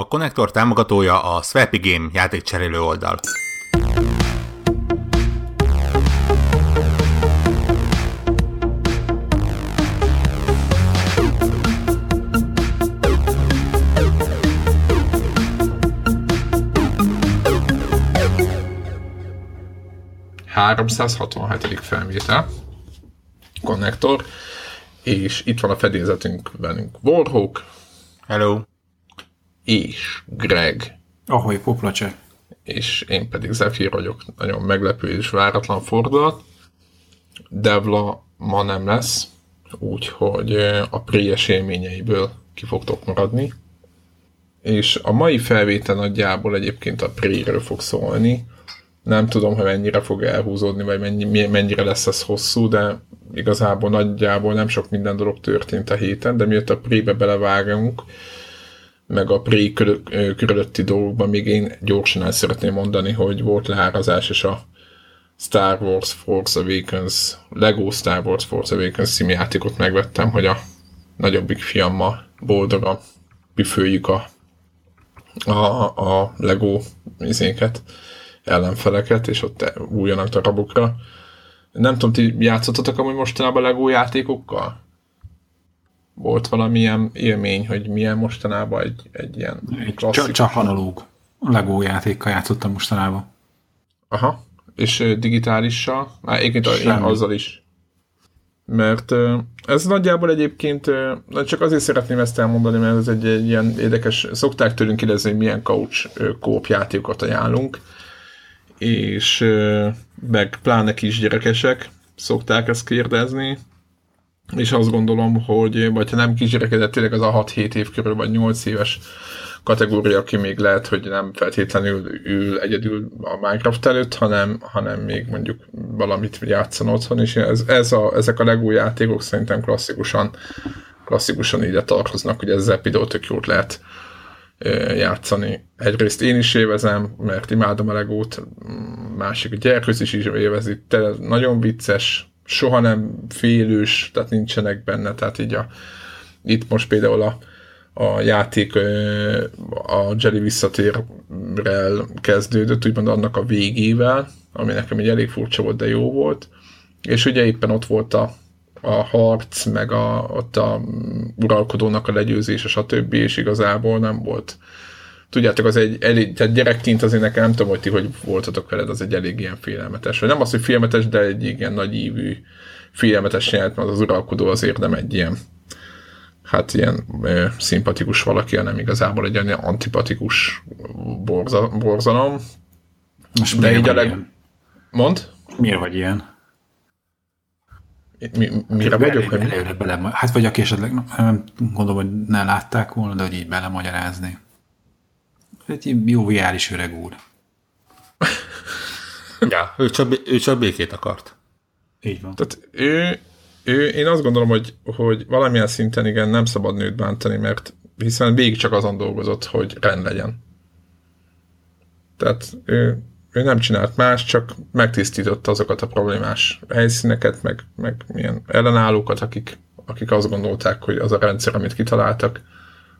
A konnektor támogatója a Swappy Game játékcserélő oldal. ...367. felvétel, konnektor, és itt van a fedélzetünk velünk Warhawk, Hello! És Greg, Ahogy poplacse. és én pedig Zephyr vagyok. Nagyon meglepő és váratlan fordulat. Devla ma nem lesz, úgyhogy a prélyes élményeiből ki fogtok maradni. És a mai felvétel nagyjából egyébként a préről fog szólni. Nem tudom, hogy mennyire fog elhúzódni, vagy mennyi, mennyire lesz ez hosszú, de igazából nagyjából nem sok minden dolog történt a héten, de miatt a prébe belevágunk, meg a pré körülötti dolgokban még én gyorsan el szeretném mondani, hogy volt leárazás, és a Star Wars Force Awakens, Lego Star Wars Force Awakens című játékot megvettem, hogy a nagyobbik fiammal boldogan büföljük a, a, a Lego izéket, ellenfeleket, és ott újanak darabokra. Nem tudom, ti játszottatok amúgy mostanában Lego játékokkal? Volt valamilyen élmény, hogy milyen mostanában egy, egy ilyen Csak, csak analóg Lego játékkal játszottam mostanában. Aha. És digitálissal? Már egyébként Semmi. azzal is. Mert ez nagyjából egyébként, csak azért szeretném ezt elmondani, mert ez egy, egy ilyen érdekes, szokták tőlünk kérdezni, hogy milyen couch kóp játékokat ajánlunk, és meg pláne kisgyerekesek szokták ezt kérdezni, és azt gondolom, hogy vagy ha nem kisgyerekek, de tényleg az a 6-7 év körül, vagy 8 éves kategória, aki még lehet, hogy nem feltétlenül ül egyedül a Minecraft előtt, hanem, hanem még mondjuk valamit játszan otthon, és ez, ez a, ezek a Lego játékok szerintem klasszikusan, klasszikusan ide tartoznak, hogy ezzel például tök jót lehet játszani. Egyrészt én is élvezem, mert imádom a Legót, másik a gyerkőz is is élvezi, te nagyon vicces, soha nem félős, tehát nincsenek benne, tehát így a, itt most például a, a játék a Jelly visszatérrel kezdődött, úgymond annak a végével, ami nekem egy elég furcsa volt, de jó volt. És ugye éppen ott volt a, a harc, meg a, ott a uralkodónak a legyőzése, stb. és igazából nem volt. Tudjátok, az egy elég, tehát gyerekként azért nekem nem tudom, hogy ti hogy voltatok veled, az egy elég ilyen félelmetes. Vagy nem az, hogy félelmetes, de egy ilyen nagy ívű félelmetes jelent, mert az uralkodó azért nem egy ilyen hát ilyen ö, szimpatikus valaki, hanem igazából egy olyan antipatikus borza, borzalom. Most De így a leg... ilyen? Mond? Miért vagy ilyen? Mi, mire vagyok? Előre, előre bele, hát vagy aki esetleg, nem gondolom, hogy ne látták volna, de hogy így belemagyarázni. Egy ilyen jó viális öreg úr. Ja, ő csak, ő csak békét akart. Így van. Tehát ő, ő, én azt gondolom, hogy, hogy valamilyen szinten igen, nem szabad nőt bántani, mert hiszen végig csak azon dolgozott, hogy rend legyen. Tehát ő, ő nem csinált más, csak megtisztította azokat a problémás helyszíneket, meg, meg milyen ellenállókat, akik, akik azt gondolták, hogy az a rendszer, amit kitaláltak,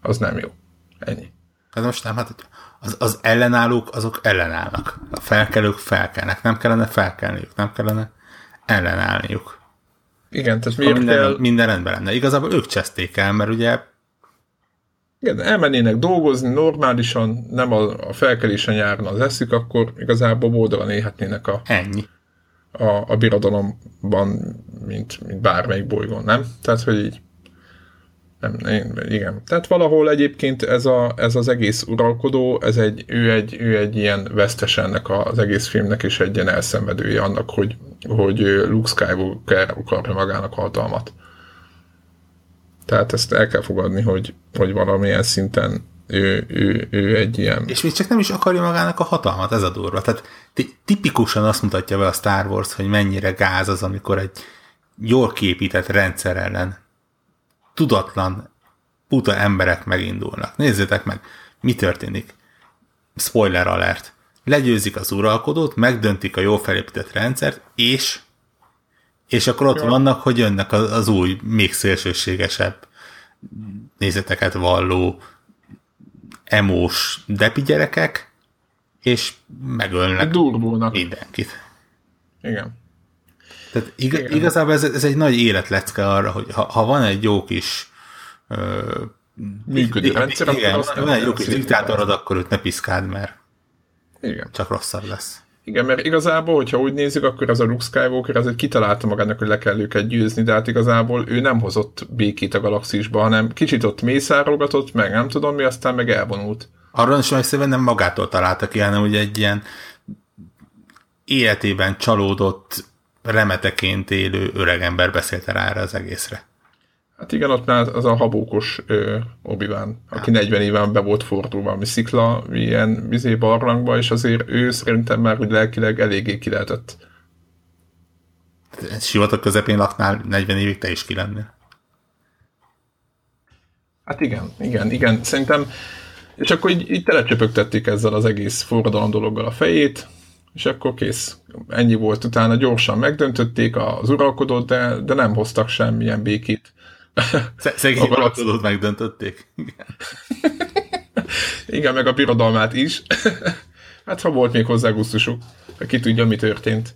az nem jó. Ennyi. Hát most nem, hát az, az ellenállók, azok ellenállnak. A felkelők felkelnek. Nem kellene felkelniük, nem kellene ellenállniuk. Igen, tehát Miért minden, kell... minden rendben lenne. Igazából ők cseszték el, mert ugye Igen, elmennének dolgozni normálisan, nem a, a felkelésen járna az eszük, akkor igazából boldogan élhetnének a, ennyi. a, a birodalomban, mint, mint bármelyik bolygón, nem? Tehát, hogy így nem, én, igen. Tehát valahol egyébként ez, a, ez az egész uralkodó, ez egy, ő, egy, ő egy ilyen vesztes ennek az egész filmnek, és egy ilyen elszenvedője annak, hogy, hogy Luke Skywalker akarja magának hatalmat. Tehát ezt el kell fogadni, hogy, hogy valamilyen szinten ő, ő, ő egy ilyen... És még csak nem is akarja magának a hatalmat, ez a durva. Tehát ti- tipikusan azt mutatja be a Star Wars, hogy mennyire gáz az, amikor egy jól képített rendszer ellen tudatlan, puta emberek megindulnak. Nézzétek meg, mi történik. Spoiler alert. Legyőzik az uralkodót, megdöntik a jól felépített rendszert, és és akkor ott vannak, hogy jönnek az, az új, még szélsőségesebb nézeteket valló emós depi gyerekek, és megölnek Durvulnak. mindenkit. Igen. Tehát iga, Igen. igazából ez, ez egy nagy életlecke arra, hogy ha, ha van egy jó kis ö, Működő di- rendszer, igen, van egy jó kis diktátorod, akkor őt ne piszkáld, mert Igen. csak rosszabb lesz. Igen, mert igazából, hogyha úgy nézzük, akkor ez a Luke Skywalker az egy kitalálta magának, hogy le kell őket győzni, de hát igazából ő nem hozott békét a galaxisba, hanem kicsit ott mészárolgatott, meg nem tudom mi, aztán meg elvonult. Arra is megszerűen nem magától találta ki, hanem ugye egy ilyen életében csalódott, remeteként élő öregember beszélte rá erre az egészre. Hát igen, ott már az a habókos ö, obi aki 40 éven be volt fordulva, ami szikla, ilyen vizé barlangba, és azért ő szerintem már úgy lelkileg eléggé ki lehetett. Sivatag közepén laknál 40 évig, te is ki lennél. Hát igen, igen, igen. Szerintem, és akkor így, így telecsöpögtették ezzel az egész forradalom dologgal a fejét, és akkor kész. Ennyi volt. Utána gyorsan megdöntötték az uralkodót, de, de nem hoztak semmilyen békét. Sze- Szegény uralkodót megdöntötték. Igen. Igen, meg a birodalmát is. hát ha volt még hozzá gusztusuk. Ki tudja, mi történt.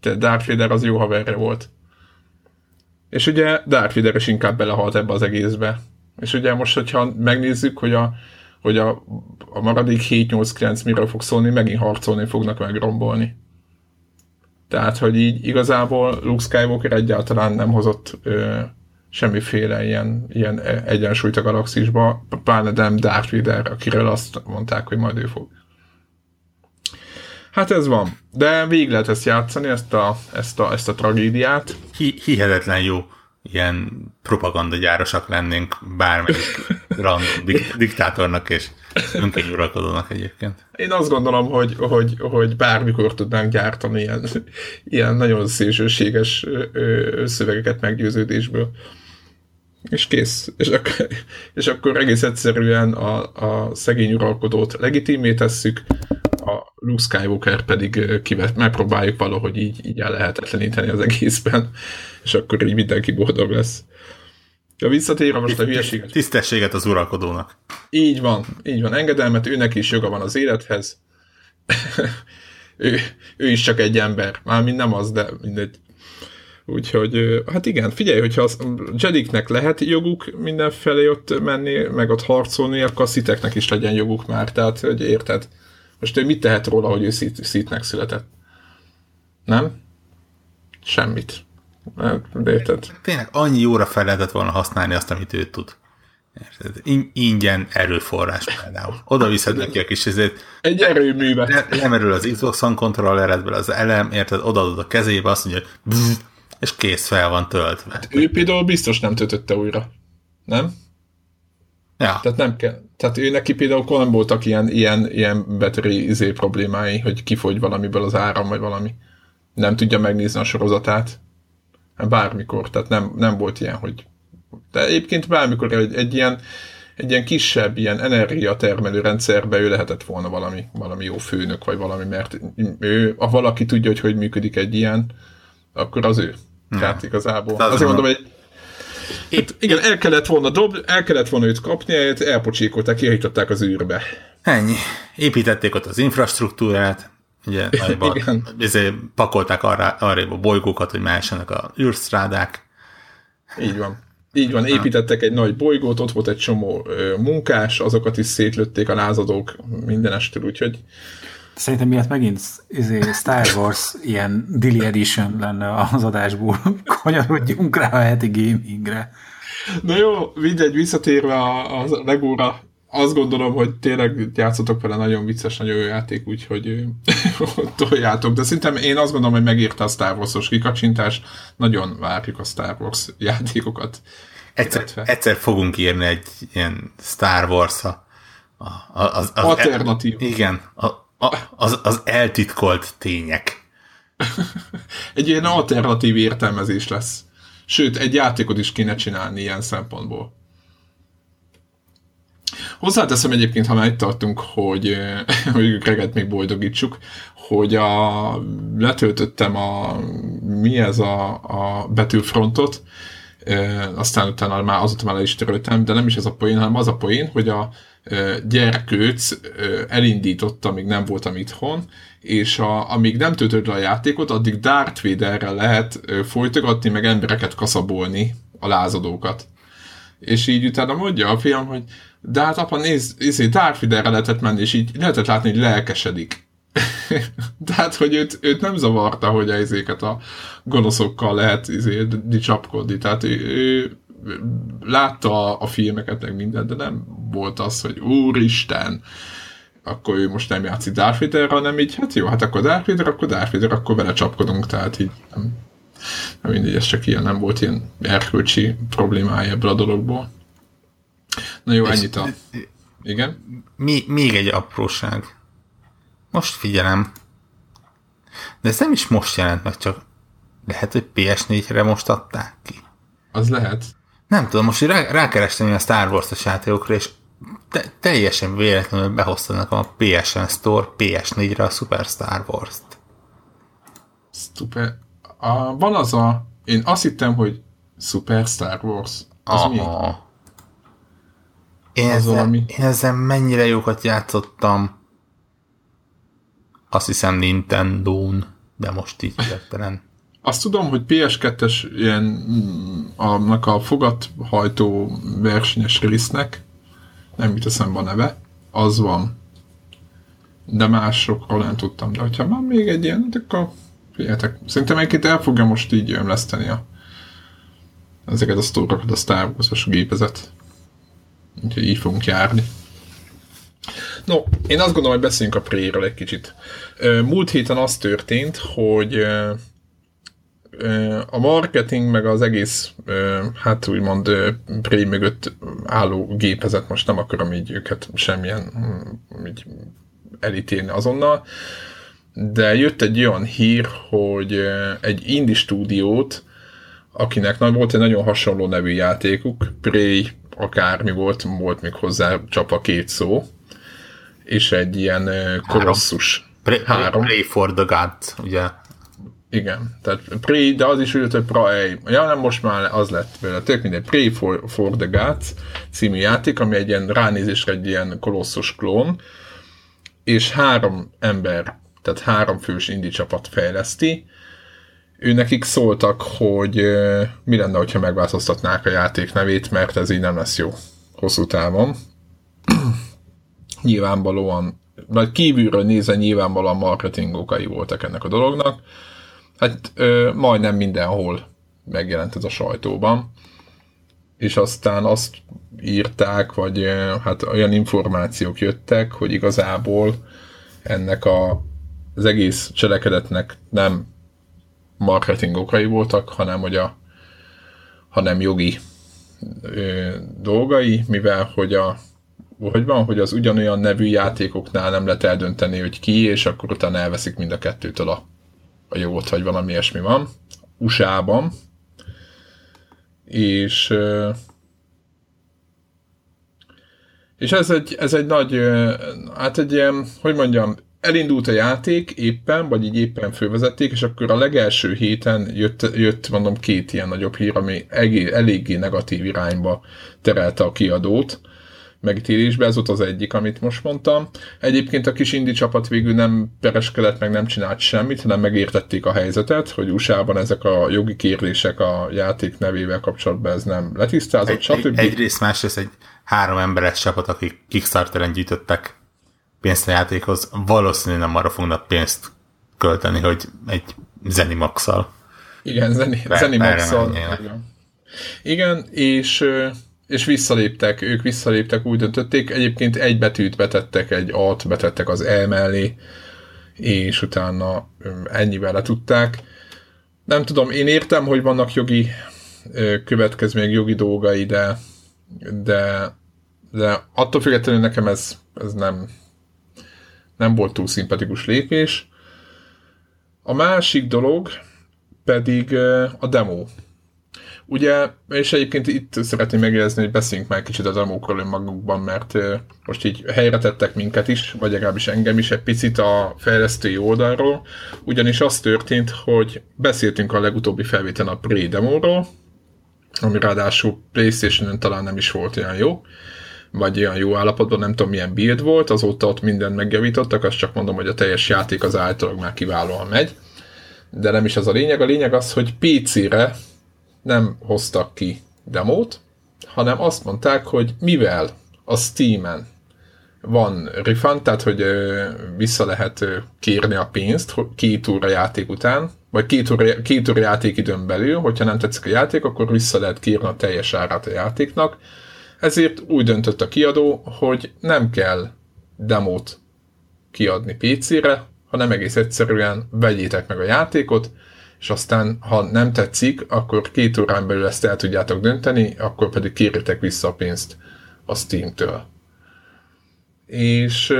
De Darth Vader az jó haverja volt. És ugye Darth Vader is inkább belehalt ebbe az egészbe. És ugye most, hogyha megnézzük, hogy a, hogy a, a maradék 7-8-9 miről fog szólni, megint harcolni fognak megrombolni. Tehát, hogy így igazából Luke Skywalker egyáltalán nem hozott ö, semmiféle ilyen, ilyen egyensúlyt a galaxisba, pláne nem Darth Vader, akiről azt mondták, hogy majd ő fog. Hát ez van. De végig lehet ezt játszani, ezt a, ezt a, ezt a tragédiát. Hi- hihetetlen jó ilyen propagandagyárosak lennénk bármelyik dik- diktátornak és önkényuralkodónak egyébként. Én azt gondolom, hogy, hogy, hogy bármikor tudnánk gyártani ilyen, ilyen nagyon szélsőséges szövegeket meggyőződésből. És kész. És akkor, és akkor egész egyszerűen a, a szegény uralkodót legitimé tesszük, Luke Skywalker pedig kivet, megpróbáljuk valahogy így, így el lehetetleníteni az egészben, és akkor így mindenki boldog lesz. Ja, visszatérve most a hülyeséget. Tisztességet az uralkodónak. Így van, így van. Engedelmet, őnek is joga van az élethez. ő, ő is csak egy ember. Mármint nem az, de mindegy. Úgyhogy, hát igen, figyelj, hogyha a Jediknek lehet joguk mindenfelé ott menni, meg ott harcolni, akkor a sziteknek is legyen joguk már. Tehát, hogy érted? Most ő mit tehet róla, hogy ő szit, szitnek született? Nem? Semmit. Hát, de érted? Tényleg annyi jóra fel lehetett volna használni azt, amit ő tud. Érted? In- ingyen erőforrás például. Oda viszed neki a kis ezért, Egy erőművet. le- lemerül az Xbox One kontrolleredből az elem, érted, odaadod a kezébe, azt mondja, hogy bzz, és kész fel van töltve. Ő például biztos nem töltötte újra. Nem? Ja, Tehát nem kell. Tehát ő neki például nem voltak ilyen, ilyen, ilyen battery izé problémái, hogy kifogy valamiből az áram, vagy valami. Nem tudja megnézni a sorozatát. Hát Bármikor. Tehát nem, nem volt ilyen, hogy... De egyébként bármikor egy, egy ilyen egy ilyen kisebb, ilyen energiatermelő rendszerbe ő lehetett volna valami, valami jó főnök, vagy valami, mert ő, ha valaki tudja, hogy hogy működik egy ilyen, akkor az ő. Tehát igazából. Tehát Azért az- mondom, hogy Hát igen, el kellett volna dob, el kellett volna őt kapni, elpocsékolták, kirították az űrbe. ennyi. Építették ott az infrastruktúrát, ugye nagyban, Igen. ezért pakolták arra, arrébb a bolygókat, hogy mehessenek a űrstrádák. Így van. Így van, építettek egy nagy bolygót, ott volt egy csomó munkás, azokat is szétlőtték a lázadók mindenestől, úgyhogy Szerintem miatt megint izé, Star Wars ilyen Dilly Edition lenne az adásból. Kanyarodjunk rá a heti gamingre. Na jó, mindegy, visszatérve a, a Legóra, azt gondolom, hogy tényleg játszotok vele, nagyon vicces, nagyon jó játék, úgyhogy toljátok. De szerintem én azt gondolom, hogy megérte a Star Wars-os kikacsintás, nagyon várjuk a Star Wars játékokat. Egyszer, egyszer fogunk írni egy ilyen Star wars a, a, az, az, Alternatív. igen, a, a, az, az eltitkolt tények. Egy ilyen alternatív értelmezés lesz. Sőt, egy játékot is kéne csinálni ilyen szempontból. Hozzáteszem egyébként, ha már itt tartunk, hogy, eh, hogy Greget még boldogítsuk, hogy a, letöltöttem a, mi ez a, a betűfrontot, e, aztán utána már azóta már le is töröltem, de nem is ez a poén, hanem az a poén, hogy a gyerkőc elindította, még nem voltam itthon, és a, amíg nem töltött le a játékot, addig Darth Vaderrel lehet folytogatni, meg embereket kaszabolni, a lázadókat. És így utána mondja a fiam, hogy de hát apa, nézd, nézd Darth Vaderre lehetett menni, és így lehetett látni, hogy lelkesedik. Tehát, hogy őt, őt nem zavarta, hogy ezéket a gonoszokkal lehet izé, dicsapkodni. Tehát ő, ő látta a filmeket, meg mindent, de nem volt az, hogy úristen, akkor ő most nem játszik Darth Vader, hanem így, hát jó, hát akkor Darth Vader, akkor Darth Vader, akkor vele csapkodunk, tehát így nem, nem mindegy, ez csak ilyen, nem volt ilyen erkölcsi problémája ebből a dologból. Na jó, ennyit a... Igen? Mi, még egy apróság. Most figyelem. De ez nem is most jelent meg, csak lehet, hogy PS4-re most adták ki. Az lehet. Nem tudom, most rá, rákerestem a Star Wars-os játékokra, és te, teljesen véletlenül behoztanak a PSN Store PS4-re a Super Star Wars-t. Super... A, van az a... Én azt hittem, hogy Super Star Wars. Az Aha. mi? Én, az ezzel, valami... én ezzel mennyire jókat játszottam. Azt hiszem Nintendo-n, de most így hirtelen. Azt tudom, hogy PS2-es ilyen mm, annak a fogathajtó versenyes résznek, nem jut eszembe a neve, az van. De másokról nem tudtam. De hogyha van még egy ilyen, akkor figyeljetek. Szerintem egyébként el fogja most így ömleszteni a, ezeket a sztórokat a Star Wars-os gépezet. Úgyhogy így fogunk járni. No, én azt gondolom, hogy beszéljünk a Prey-ről egy kicsit. Múlt héten az történt, hogy a marketing, meg az egész, hát úgymond Prey mögött álló gépezet, most nem akarom így őket semmilyen hm, így elítélni azonnal, de jött egy olyan hír, hogy egy indie stúdiót, akinek volt egy nagyon hasonló nevű játékuk, Prey akármi volt, volt még hozzá csapa két szó, és egy ilyen kolosszus. Három. Pray for the God, ugye? Igen, tehát Pray, de az is úgy, hogy Pray, ja nem most már az lett belőle, tök mindegy, Pray for, for the Gods című játék, ami egy ilyen ránézésre egy ilyen kolosszus klón, és három ember, tehát három fős indie csapat fejleszti, ő nekik szóltak, hogy mi lenne, hogyha megváltoztatnák a játék nevét, mert ez így nem lesz jó hosszú távon. nyilvánvalóan, vagy kívülről nézve nyilvánvalóan marketing okai voltak ennek a dolognak. Hát ö, majdnem mindenhol megjelent ez a sajtóban. És aztán azt írták, vagy hát olyan információk jöttek, hogy igazából ennek a, az egész cselekedetnek nem marketing okai voltak, hanem hogy a hanem jogi ö, dolgai, mivel hogy a hogy van, hogy az ugyanolyan nevű játékoknál nem lehet eldönteni, hogy ki, és akkor utána elveszik mind a kettőtől a, a jogot, vagy valami ilyesmi van. USA-ban. És és ez egy, ez egy nagy, hát egy ilyen, hogy mondjam, elindult a játék éppen, vagy így éppen fővezették, és akkor a legelső héten jött, jött mondom, két ilyen nagyobb hír, ami egé, eléggé negatív irányba terelte a kiadót megítélésbe, ez volt az egyik, amit most mondtam. Egyébként a kis indi csapat végül nem pereskedett, meg nem csinált semmit, hanem megértették a helyzetet, hogy USA-ban ezek a jogi kérdések a játék nevével kapcsolatban ez nem letisztázott, egy, stb. Egy, egyrészt másrészt egy három emberes csapat, akik Kickstarteren gyűjtöttek pénzt a játékhoz, valószínűleg nem arra fognak pénzt költeni, hogy egy Zenimax-szal. Igen, Zeni, Zenimax-szal. Igen. Igen, és, és visszaléptek, ők visszaléptek, úgy döntötték, egyébként egy betűt betettek, egy alt betettek az E mellé, és utána ennyivel le tudták. Nem tudom, én értem, hogy vannak jogi következmények, jogi dolgai, de, de, de attól függetlenül nekem ez, ez nem, nem volt túl szimpatikus lépés. A másik dolog pedig a demo. Ugye, és egyébként itt szeretném megjegyezni, hogy beszéljünk már kicsit a demókról önmagukban, mert most így helyre tettek minket is, vagy legalábbis engem is egy picit a fejlesztői oldalról, ugyanis az történt, hogy beszéltünk a legutóbbi felvételen a pre-demóról, ami ráadásul Playstation-ön talán nem is volt olyan jó, vagy olyan jó állapotban, nem tudom milyen build volt, azóta ott mindent megjavítottak, azt csak mondom, hogy a teljes játék az általában már kiválóan megy. De nem is az a lényeg, a lényeg az, hogy PC-re nem hoztak ki demót, hanem azt mondták, hogy mivel a Steam-en van refund, tehát hogy vissza lehet kérni a pénzt két óra játék után, vagy két óra, két óra játékidőn belül, hogyha nem tetszik a játék, akkor vissza lehet kérni a teljes árát a játéknak. Ezért úgy döntött a kiadó, hogy nem kell demót kiadni PC-re, hanem egész egyszerűen vegyétek meg a játékot, és aztán, ha nem tetszik, akkor két órán belül ezt el tudjátok dönteni, akkor pedig kérjétek vissza a pénzt a Steam-től. És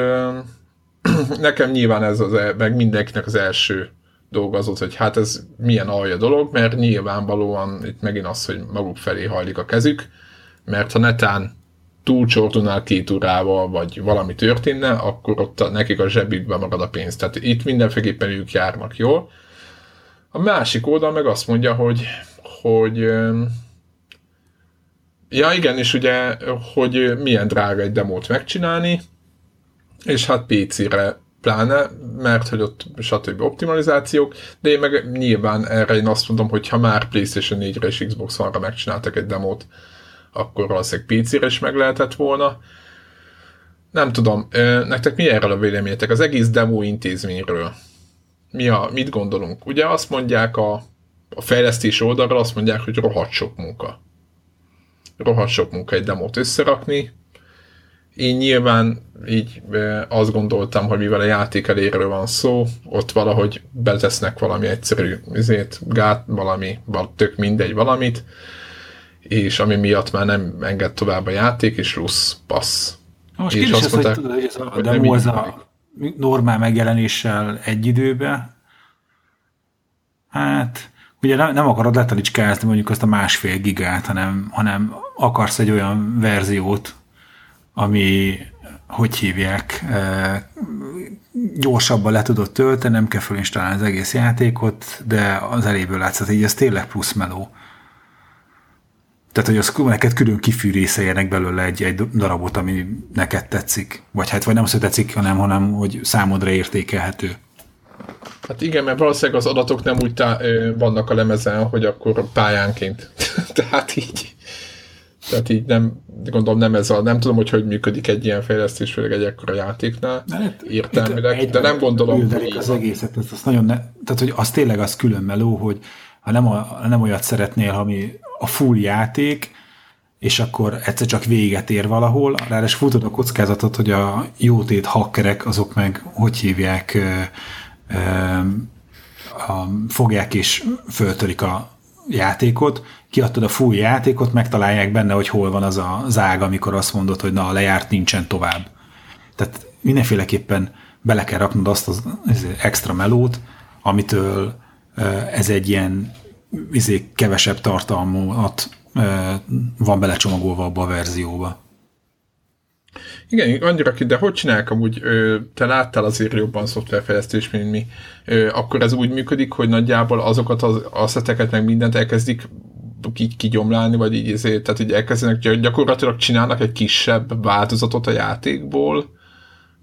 nekem nyilván ez az, e, meg mindenkinek az első dolga az hogy hát ez milyen alja dolog, mert nyilvánvalóan itt megint az, hogy maguk felé hajlik a kezük, mert ha netán túlcsortonál két órával, vagy valami történne, akkor ott a, nekik a zsebükben marad a pénz. Tehát itt mindenféleképpen ők járnak jól. A másik oldal meg azt mondja, hogy, hogy ja igen, és ugye, hogy milyen drága egy demót megcsinálni, és hát PC-re pláne, mert hogy ott stb. optimalizációk, de én meg nyilván erre én azt mondom, hogy ha már PlayStation 4-re és Xbox One-ra megcsináltak egy demót, akkor valószínűleg PC-re is meg lehetett volna. Nem tudom, nektek mi erről a véleményetek? Az egész demo intézményről. Mi a, mit gondolunk? Ugye azt mondják a, a fejlesztés oldalra, azt mondják, hogy rohadt sok munka. Rohadt sok munka egy demót összerakni, én nyilván így azt gondoltam, hogy mivel a játék eléről van szó, ott valahogy betesznek valami egyszerű izét, gát, valami, tök mindegy valamit, és ami miatt már nem enged tovább a játék, és rossz passz. Most és azt az, mondták, hogy, tudod, hogy ez a demo az a normál megjelenéssel egy időben, hát ugye nem, nem akarod letalicskázni mondjuk azt a másfél gigát, hanem, hanem akarsz egy olyan verziót, ami, hogy hívják, e, gyorsabban le tudod tölteni, nem kell fölinstalálni az egész játékot, de az eléből látszott, hogy ez tényleg plusz meló. Tehát, hogy az neked külön kifűrészeljenek belőle egy, egy darabot, ami neked tetszik. Vagy hát, vagy nem az, hogy tetszik, hanem, hanem hogy számodra értékelhető. Hát igen, mert valószínűleg az adatok nem úgy tá- vannak a lemezen, hogy akkor pályánként. Tehát így tehát így nem, gondolom nem ez a, nem tudom, hogy hogy működik egy ilyen fejlesztés, főleg egy ekkora játéknál hát, értelmileg, de nem gondolom, hogy az egészet, az, az nagyon ne, tehát hogy az tényleg az külön meló, hogy ha nem, a, nem olyat szeretnél, ami a full játék, és akkor egyszer csak véget ér valahol, ráadásul futod a kockázatot, hogy a jótét hakkerek, azok meg, hogy hívják, ö, ö, a, fogják és föltörik a játékot, kiadtad a full játékot, megtalálják benne, hogy hol van az a zág, amikor azt mondod, hogy na, lejárt, nincsen tovább. Tehát mindenféleképpen bele kell raknod azt az extra melót, amitől ez egy ilyen izé, kevesebb tartalmat van belecsomagolva abba a verzióba. Igen, annyira ki, de hogy csinálják amúgy, te láttál azért jobban szoftverfejlesztés, mint mi, akkor ez úgy működik, hogy nagyjából azokat az asszeteket meg mindent elkezdik így kigyomlálni, vagy így ezért, tehát így elkezdenek, gyakorlatilag csinálnak egy kisebb változatot a játékból,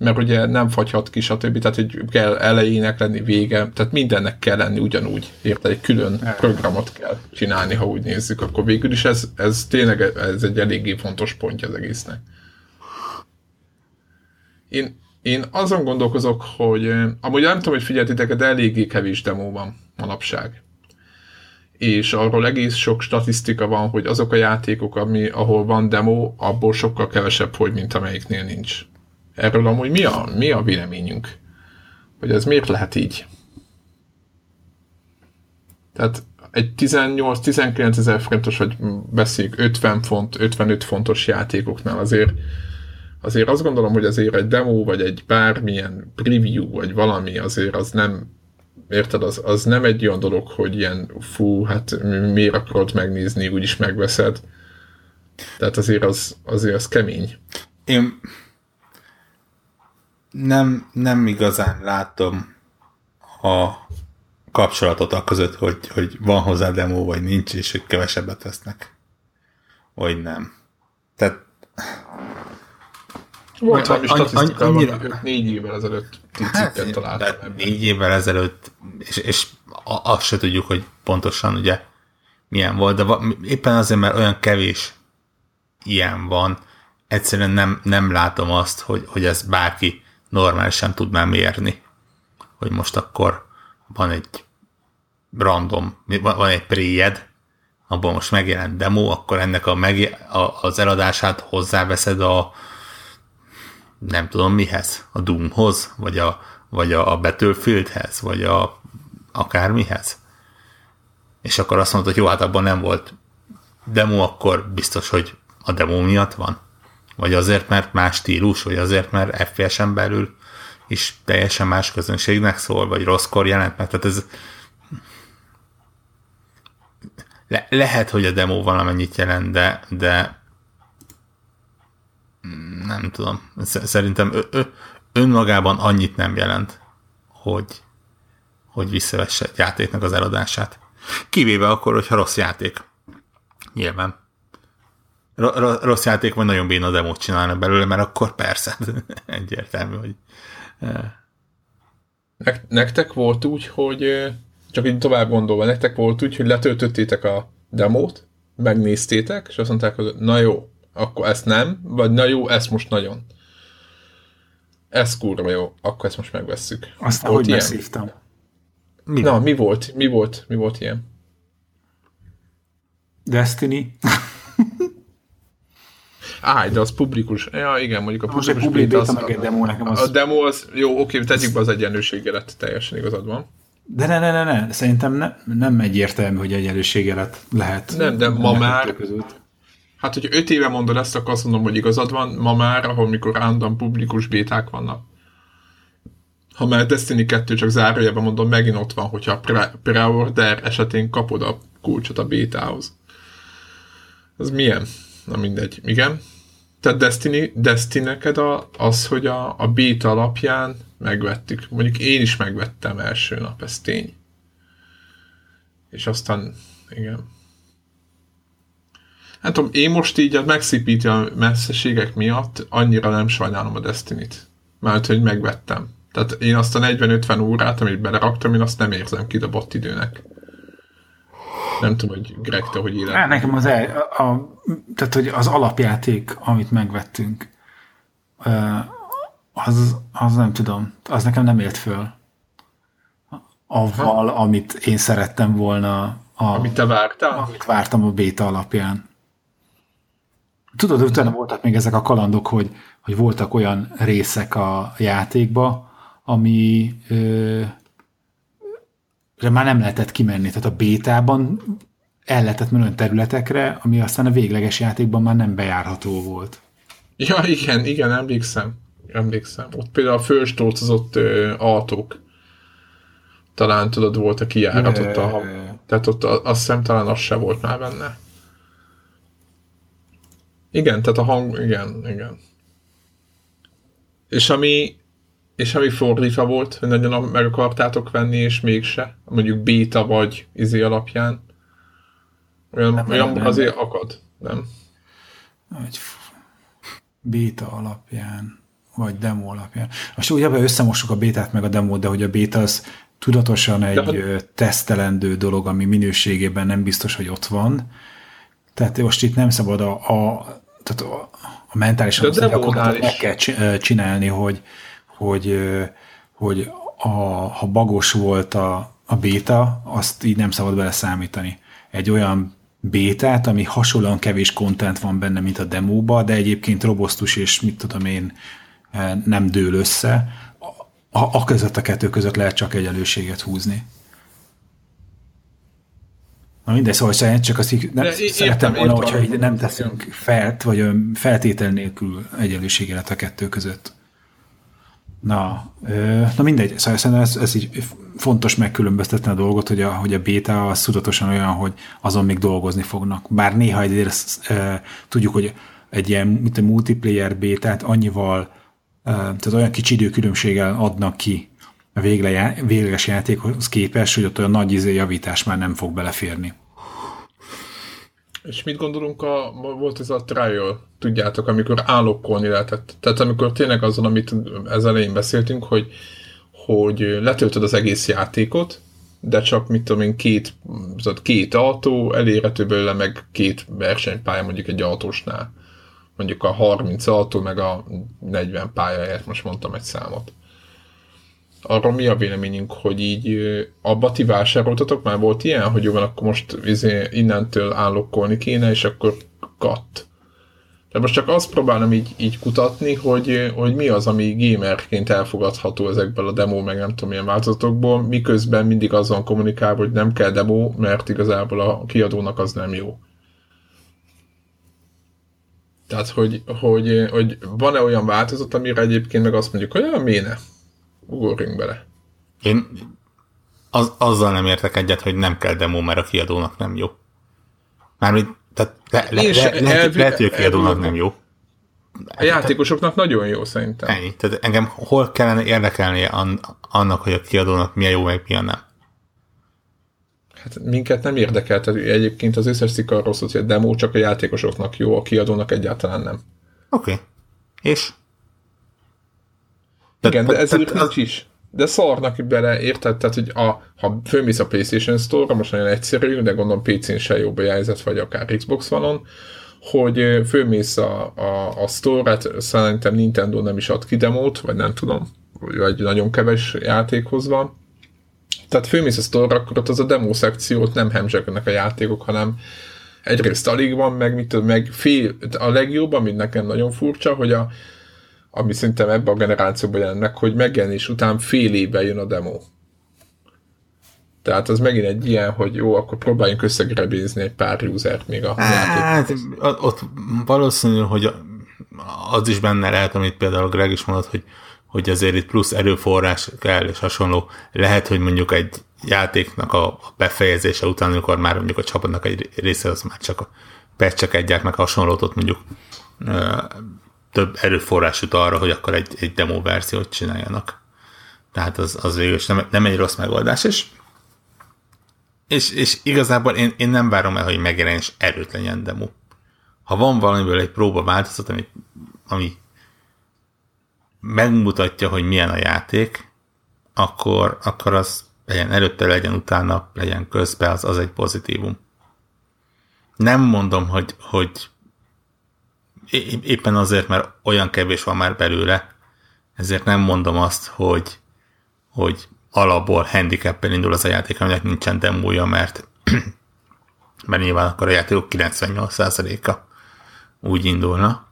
mert ugye nem fagyhat ki, stb. Tehát, hogy kell elejének lenni, vége, tehát mindennek kell lenni ugyanúgy, érted? Egy külön programot kell csinálni, ha úgy nézzük, akkor végül is ez, ez tényleg ez egy eléggé fontos pontja az egésznek. Én, én azon gondolkozok, hogy amúgy nem tudom, hogy figyeltiteket, de eléggé kevés demo van manapság. És arról egész sok statisztika van, hogy azok a játékok, ami, ahol van demo, abból sokkal kevesebb hogy, mint amelyiknél nincs. Erről amúgy mi a, mi a véleményünk? Hogy ez miért lehet így? Tehát egy 18-19 ezer fontos, vagy beszéljük 50 font, 55 fontos játékoknál azért azért azt gondolom, hogy azért egy demo, vagy egy bármilyen preview, vagy valami azért az nem érted, az, az nem egy olyan dolog, hogy ilyen fú, hát miért akarod megnézni, úgyis megveszed. Tehát azért az, azért az kemény. Én nem, nem igazán látom a kapcsolatot a között, hogy, hogy van hozzá demo, vagy nincs, és hogy kevesebbet vesznek. Vagy nem. Tehát Volt valami statisztika, annyira... négy évvel ezelőtt hát, találtam. Négy évvel ezelőtt, és, és azt se tudjuk, hogy pontosan ugye milyen volt, de éppen azért, mert olyan kevés ilyen van, egyszerűen nem, nem látom azt, hogy, hogy ez bárki normálisan tudná mérni. Hogy most akkor van egy random, van egy préjed, abban most megjelent demo, akkor ennek a, meg, a az eladását hozzáveszed a nem tudom mihez, a Doomhoz, vagy a, vagy a, a Battlefieldhez, vagy a akármihez. És akkor azt mondod, hogy jó, hát abban nem volt demo, akkor biztos, hogy a demo miatt van. Vagy azért, mert más stílus, vagy azért, mert FPS-en belül is teljesen más közönségnek szól, vagy rosszkor jelent meg. Tehát ez le, lehet, hogy a demo valamennyit jelent, de, de nem tudom. Szerintem ö, ö, önmagában annyit nem jelent, hogy, hogy visszavesse játéknak az eladását. Kivéve akkor, hogyha rossz játék. Nyilván. Rossz játék, vagy nagyon béna demót csinálnak belőle, mert akkor persze, egyértelmű, hogy... Nektek volt úgy, hogy csak így tovább gondolva, nektek volt úgy, hogy letöltöttétek a demót, megnéztétek, és azt mondták, hogy na jó, akkor ezt nem, vagy na jó, ezt most nagyon. Ez kurva jó, akkor ezt most megvesszük. Aztán volt hogy ilyen? beszívtam. Mi na, mi volt? Mi volt? Mi volt ilyen? Destiny. Áj, de az publikus. Ja, igen, mondjuk a publikus beta, az, meg egy demo nekem az... A demo az, jó, oké, tegyük be az egyenlőségelet, teljesen igazad van. De ne, ne, ne, ne. szerintem ne, nem egyértelmű, hogy egyenlőségelet lehet. Nem, de ma már, között. hát hogyha öt éve mondod ezt, akkor azt mondom, hogy igazad van, ma már, ahol mikor random publikus béták vannak. Ha már Destiny 2 csak zárójában mondom, megint ott van, hogyha pre-order esetén kapod a kulcsot a bétához. Ez milyen? Na mindegy. Igen. Tehát Destiny, Destiny neked a, az, hogy a, a beta alapján megvettük. Mondjuk én is megvettem első nap, ez tény. És aztán, igen. Hát tudom, én most így a megszépíti a messzeségek miatt annyira nem sajnálom a Destiny-t. Mert hogy megvettem. Tehát én azt a 40-50 órát, amit beleraktam, én azt nem érzem kidobott időnek. Nem tudom, hogy Greg, te hogy élet. Nekem az, el, a, a, tehát, hogy az alapjáték, amit megvettünk, az, az nem tudom, az nekem nem élt föl. Avval, ha? amit én szerettem volna. A, amit te vártál? Amit vártam a béta alapján. Tudod, utána voltak még ezek a kalandok, hogy, hogy voltak olyan részek a játékba, ami ö, már nem lehetett kimenni. Tehát a bétában el lehetett menni olyan területekre, ami aztán a végleges játékban már nem bejárható volt. Ja, igen, igen, emlékszem. Emlékszem. Ott például a főstócozott autók. Talán tudod, volt a kijárat ott a... Tehát ott azt hiszem talán az se volt már benne. Igen, tehát a hang... Igen, igen. És ami és ami fordítva volt, hogy nagyon meg akartátok venni, és mégse, mondjuk beta vagy izé alapján, olyan, nem, olyan nem, azért nem. akad, nem? Egy beta alapján, vagy demo alapján. Most ugye összemossuk a bétát meg a demót, de hogy a beta az tudatosan egy de, tesztelendő dolog, ami minőségében nem biztos, hogy ott van. Tehát most itt nem szabad a, a, tehát a, a mentálisan azt gyakorlatilag meg kell csinálni, hogy, hogy, hogy a, ha bagos volt a, a béta, azt így nem szabad bele számítani. Egy olyan bétát, ami hasonlóan kevés kontent van benne, mint a demóba, de egyébként robosztus és mit tudom én nem dől össze, a, a között a kettő között lehet csak egyenlőséget húzni. Na mindegy, szóval csak azt így nem szeretem volna, hogyha így nem teszünk felt, vagy feltétel nélkül egyenlőséget a kettő között. Na, na mindegy, szóval szerintem ez, ez így fontos megkülönböztetni a dolgot, hogy a, hogy a beta az tudatosan olyan, hogy azon még dolgozni fognak. Bár néha egyrészt e, tudjuk, hogy egy ilyen mint a multiplayer bétát annyival, e, tehát olyan kicsi időkülönbséggel adnak ki a végle, végleges játékhoz képest, hogy ott olyan nagy izé javítás már nem fog beleférni. És mit gondolunk, a, volt ez a trial, tudjátok, amikor állokkolni lehetett. Tehát amikor tényleg azon, amit ez elején beszéltünk, hogy, hogy letöltöd az egész játékot, de csak mit tudom én, két, két autó, elérhető belőle meg két versenypálya mondjuk egy autósnál. Mondjuk a 30 autó, meg a 40 pályáját, most mondtam egy számot. Arról mi a véleményünk, hogy így abba ti vásároltatok? Már volt ilyen, hogy jó van, akkor most izé, innentől állokkolni kéne, és akkor kat. De most csak azt próbálom így, így kutatni, hogy, hogy mi az, ami gamerként elfogadható ezekből a demo, meg nem tudom milyen változatokból, miközben mindig azon kommunikál, hogy nem kell demo, mert igazából a kiadónak az nem jó. Tehát, hogy, hogy, hogy van-e olyan változat, amire egyébként meg azt mondjuk, hogy olyan méne, ugorjunk bele. Én az, azzal nem értek egyet, hogy nem kell demo, mert a kiadónak nem jó. Mármint, tehát le, le, le, le, lehet, lehet, hogy a kiadónak nem jó. A játékosoknak nagyon jó szerintem. Ennyi. Tehát engem hol kellene érdekelni annak, hogy a kiadónak milyen jó, meg milyen nem. Hát minket nem érdekel, tehát egyébként az összes cikk arról szólt, hogy a demo csak a játékosoknak jó, a kiadónak egyáltalán nem. Oké. Okay. És? Igen, de ez az... is. De szarnak bele, érted? Tehát, hogy a, ha fölmész a PlayStation Store-ra, most nagyon egyszerű, de gondolom PC-n se jobb a jelzet, vagy akár Xbox One-on, hogy fölmész a, a, a store-et, szerintem Nintendo nem is ad ki demót, vagy nem tudom, vagy nagyon keves játékhoz van. Tehát fölmész a store akkor ott az a demo szekciót nem hemzsegnek a játékok, hanem egyrészt alig van, meg mit tudom, meg fél, a legjobb, ami nekem nagyon furcsa, hogy a, ami szerintem ebbe a generációban jelennek, hogy megjelenés után fél éve jön a demo. Tehát az megint egy ilyen, hogy jó, akkor próbáljunk összegrebézni egy pár usert még a hát, ott valószínű, hogy az is benne lehet, amit például Greg is mondott, hogy, hogy azért itt plusz erőforrás kell, és hasonló. Lehet, hogy mondjuk egy játéknak a befejezése után, amikor már mondjuk a csapatnak egy része az már csak a egyáltalán meg hasonlót ott mondjuk több erőforrás jut arra, hogy akkor egy, egy demo verziót csináljanak. Tehát az, az végül is nem, nem egy rossz megoldás, és, és, és igazából én, én nem várom el, hogy megjelenjen és erőt legyen demo. Ha van valamiből egy próba változat, ami, ami megmutatja, hogy milyen a játék, akkor, akkor az legyen előtte, legyen utána, legyen közben, az, az egy pozitívum. Nem mondom, hogy, hogy éppen azért, mert olyan kevés van már belőle, ezért nem mondom azt, hogy, hogy alapból handicappel indul az a játék, aminek nincsen demója, mert, mert nyilván akkor a játékok 98%-a úgy indulna.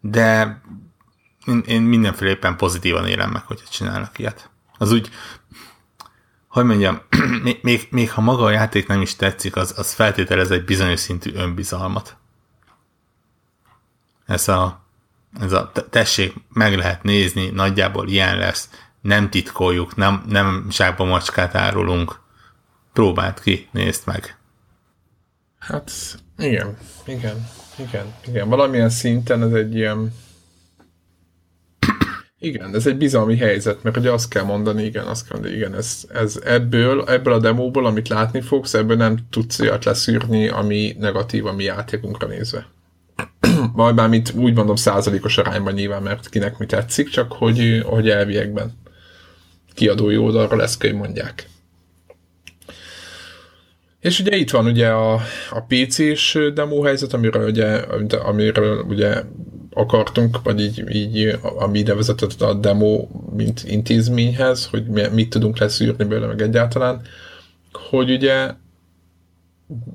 De én, én mindenféleképpen pozitívan élem meg, hogyha csinálnak ilyet. Az úgy, hogy mondjam, még, még, még ha maga a játék nem is tetszik, az, az feltételez egy bizonyos szintű önbizalmat ez a, ez a tessék, meg lehet nézni, nagyjából ilyen lesz, nem titkoljuk, nem, nem zsákba macskát árulunk, próbáld ki, nézd meg. Hát, igen, igen, igen, igen. Valamilyen szinten ez egy ilyen igen, ez egy bizalmi helyzet, mert ugye azt kell mondani, igen, azt kell mondani, igen, ez, ez ebből, ebből a demóból, amit látni fogsz, ebből nem tudsz olyat leszűrni, ami negatív a mi játékunkra nézve. Majd már mit úgy mondom százalékos arányban nyilván, mert kinek mi tetszik, csak hogy, hogy elviekben kiadói oldalra lesz, hogy mondják. És ugye itt van ugye a, a PC-s demo helyzet, amiről ugye, amiről ugye akartunk, vagy így, így ami ide vezetett a demo, mint intézményhez, hogy mit tudunk leszűrni belőle meg egyáltalán, hogy ugye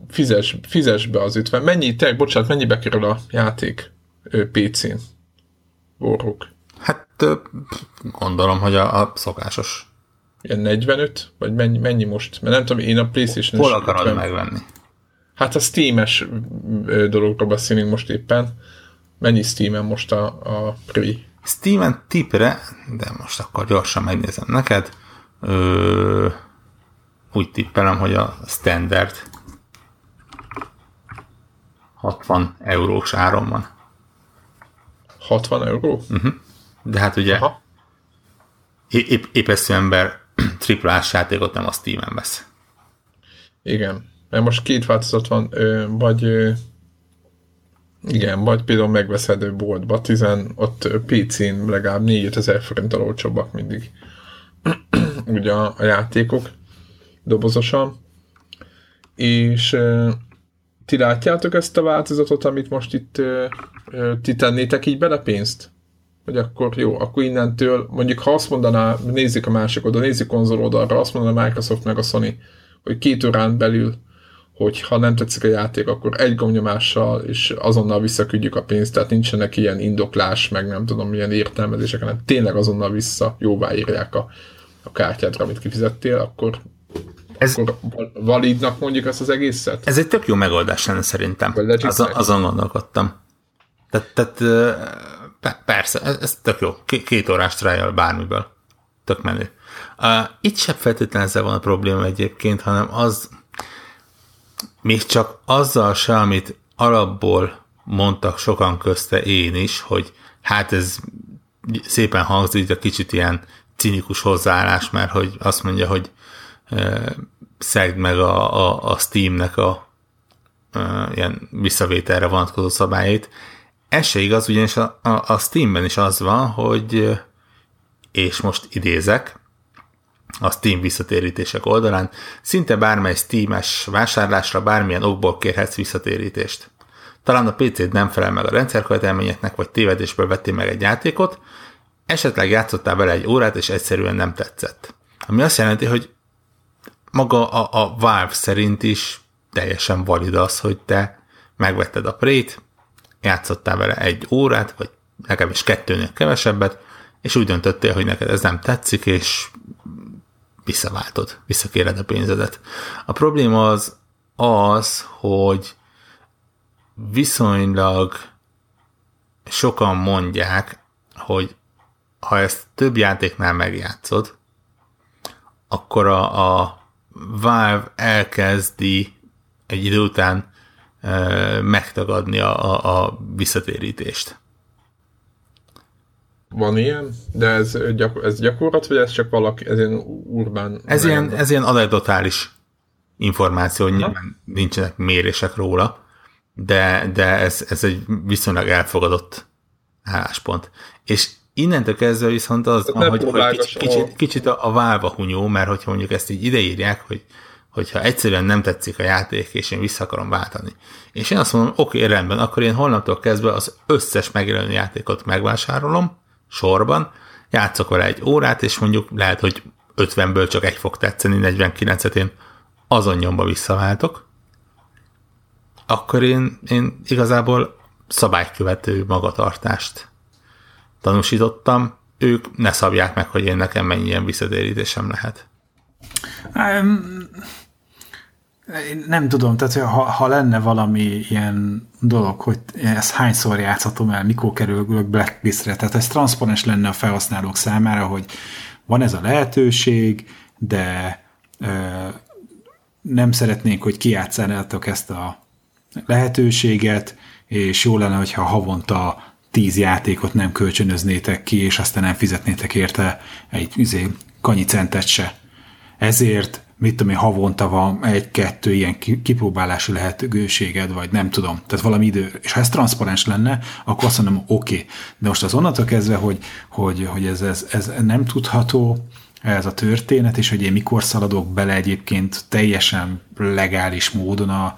fizes, fizes be az 50. Mennyi, te, bocsánat, mennyibe kerül a játék PC-n? Borruk. Hát gondolom, hogy a, a szokásos. Ilyen 45? Vagy mennyi, mennyi most? Mert nem tudom, én a Playstation Hol akarod 50. megvenni? Hát a Steam-es dologról beszélünk most éppen. Mennyi Steam-en most a, a Pre? Steam-en tipre, de most akkor gyorsan megnézem neked. Ö, úgy tippelem, hogy a standard 60 eurós áron van. 60 euró? Uh-huh. De hát ugye Aha. épp, épp ember triplás játékot nem a Steam-en vesz. Igen. Mert most két változat van, vagy igen, vagy például megveszed boltba, 10, ott PC-n legalább 4000 forinttal olcsóbbak mindig ugye a, a játékok dobozosan. És ti látjátok ezt a változatot, amit most itt ti tennétek így bele pénzt? Hogy akkor jó, akkor innentől, mondjuk ha azt mondaná, nézzük a másik oldal, nézzük konzol oldalra, azt mondaná Microsoft meg a Sony, hogy két órán belül, hogy ha nem tetszik a játék, akkor egy gomnyomással és azonnal visszaküldjük a pénzt, tehát nincsenek ilyen indoklás, meg nem tudom, milyen értelmezések, hanem tényleg azonnal vissza jóvá írják a, a kártyádra, amit kifizettél, akkor ez, akkor validnak mondjuk ezt az egészet? Ez egy tök jó megoldás lenne szerintem. Azon, azon gondolkodtam. Tehát, tehát persze, ez, ez tök jó. Két órás trial bármiből. Tök menő. Uh, itt sem feltétlenül ezzel van a probléma egyébként, hanem az, még csak azzal se, amit alapból mondtak sokan közte én is, hogy hát ez szépen hangzik, de kicsit ilyen cinikus hozzáállás, mert hogy azt mondja, hogy szegd meg a, a, a Steamnek a, a ilyen visszavételre vonatkozó szabályait. Ez se igaz, ugyanis a, a, a Steamben is az van, hogy és most idézek, a Steam visszatérítések oldalán, szinte bármely Steam-es vásárlásra bármilyen okból kérhetsz visszatérítést. Talán a PC-d nem felel meg a rendszerkövetelményeknek, vagy tévedésből vettél meg egy játékot, esetleg játszottál vele egy órát, és egyszerűen nem tetszett. Ami azt jelenti, hogy maga a, a Valve szerint is teljesen valid az, hogy te megvetted a Prét, játszottál vele egy órát, vagy legalábbis kettőnél kevesebbet, és úgy döntöttél, hogy neked ez nem tetszik, és visszaváltod, visszakéred a pénzedet. A probléma az az, hogy viszonylag sokan mondják, hogy ha ezt több játéknál megjátszod, akkor a, a Valve elkezdi egy idő után e, megtagadni a, a, a visszatérítést. Van ilyen? De ez, gyak, ez gyakorlat, vagy ez csak valaki, ez ilyen urbán? Ez ilyen, ez ilyen anekdotális információ, nyilván nincsenek mérések róla, de, de ez, ez egy viszonylag elfogadott álláspont. És innentől kezdve viszont az, van, hogy, hogy kicsit, kicsit, kicsit a, a válva hunyó, mert hogyha mondjuk ezt így ideírják, hogy hogyha egyszerűen nem tetszik a játék, és én vissza akarom váltani. És én azt mondom, oké, okay, rendben, akkor én holnaptól kezdve az összes megjelenő játékot megvásárolom, sorban, játszok vele egy órát, és mondjuk lehet, hogy 50-ből csak egy fog tetszeni, 49-et én azon nyomba visszaváltok, akkor én, én igazából szabálykövető magatartást tanúsítottam, ők ne szabják meg, hogy én nekem mennyi ilyen visszatérítésem lehet. Um, nem tudom, tehát ha, ha lenne valami ilyen dolog, hogy ezt hányszor játszhatom el, mikor kerülök blacklistre, tehát ez transzparens lenne a felhasználók számára, hogy van ez a lehetőség, de ö, nem szeretnénk, hogy kijátszánátok ezt a lehetőséget, és jó lenne, hogyha havonta tíz játékot nem kölcsönöznétek ki, és aztán nem fizetnétek érte egy izé, kanyi centet se. Ezért mit tudom én, havonta van egy-kettő ilyen kipróbálási lehetőséged, vagy nem tudom, tehát valami idő, és ha ez transzparens lenne, akkor azt mondom, oké, okay. de most az onnantól kezdve, hogy, hogy, hogy ez, ez, ez nem tudható, ez a történet, és hogy én mikor szaladok bele egyébként teljesen legális módon a,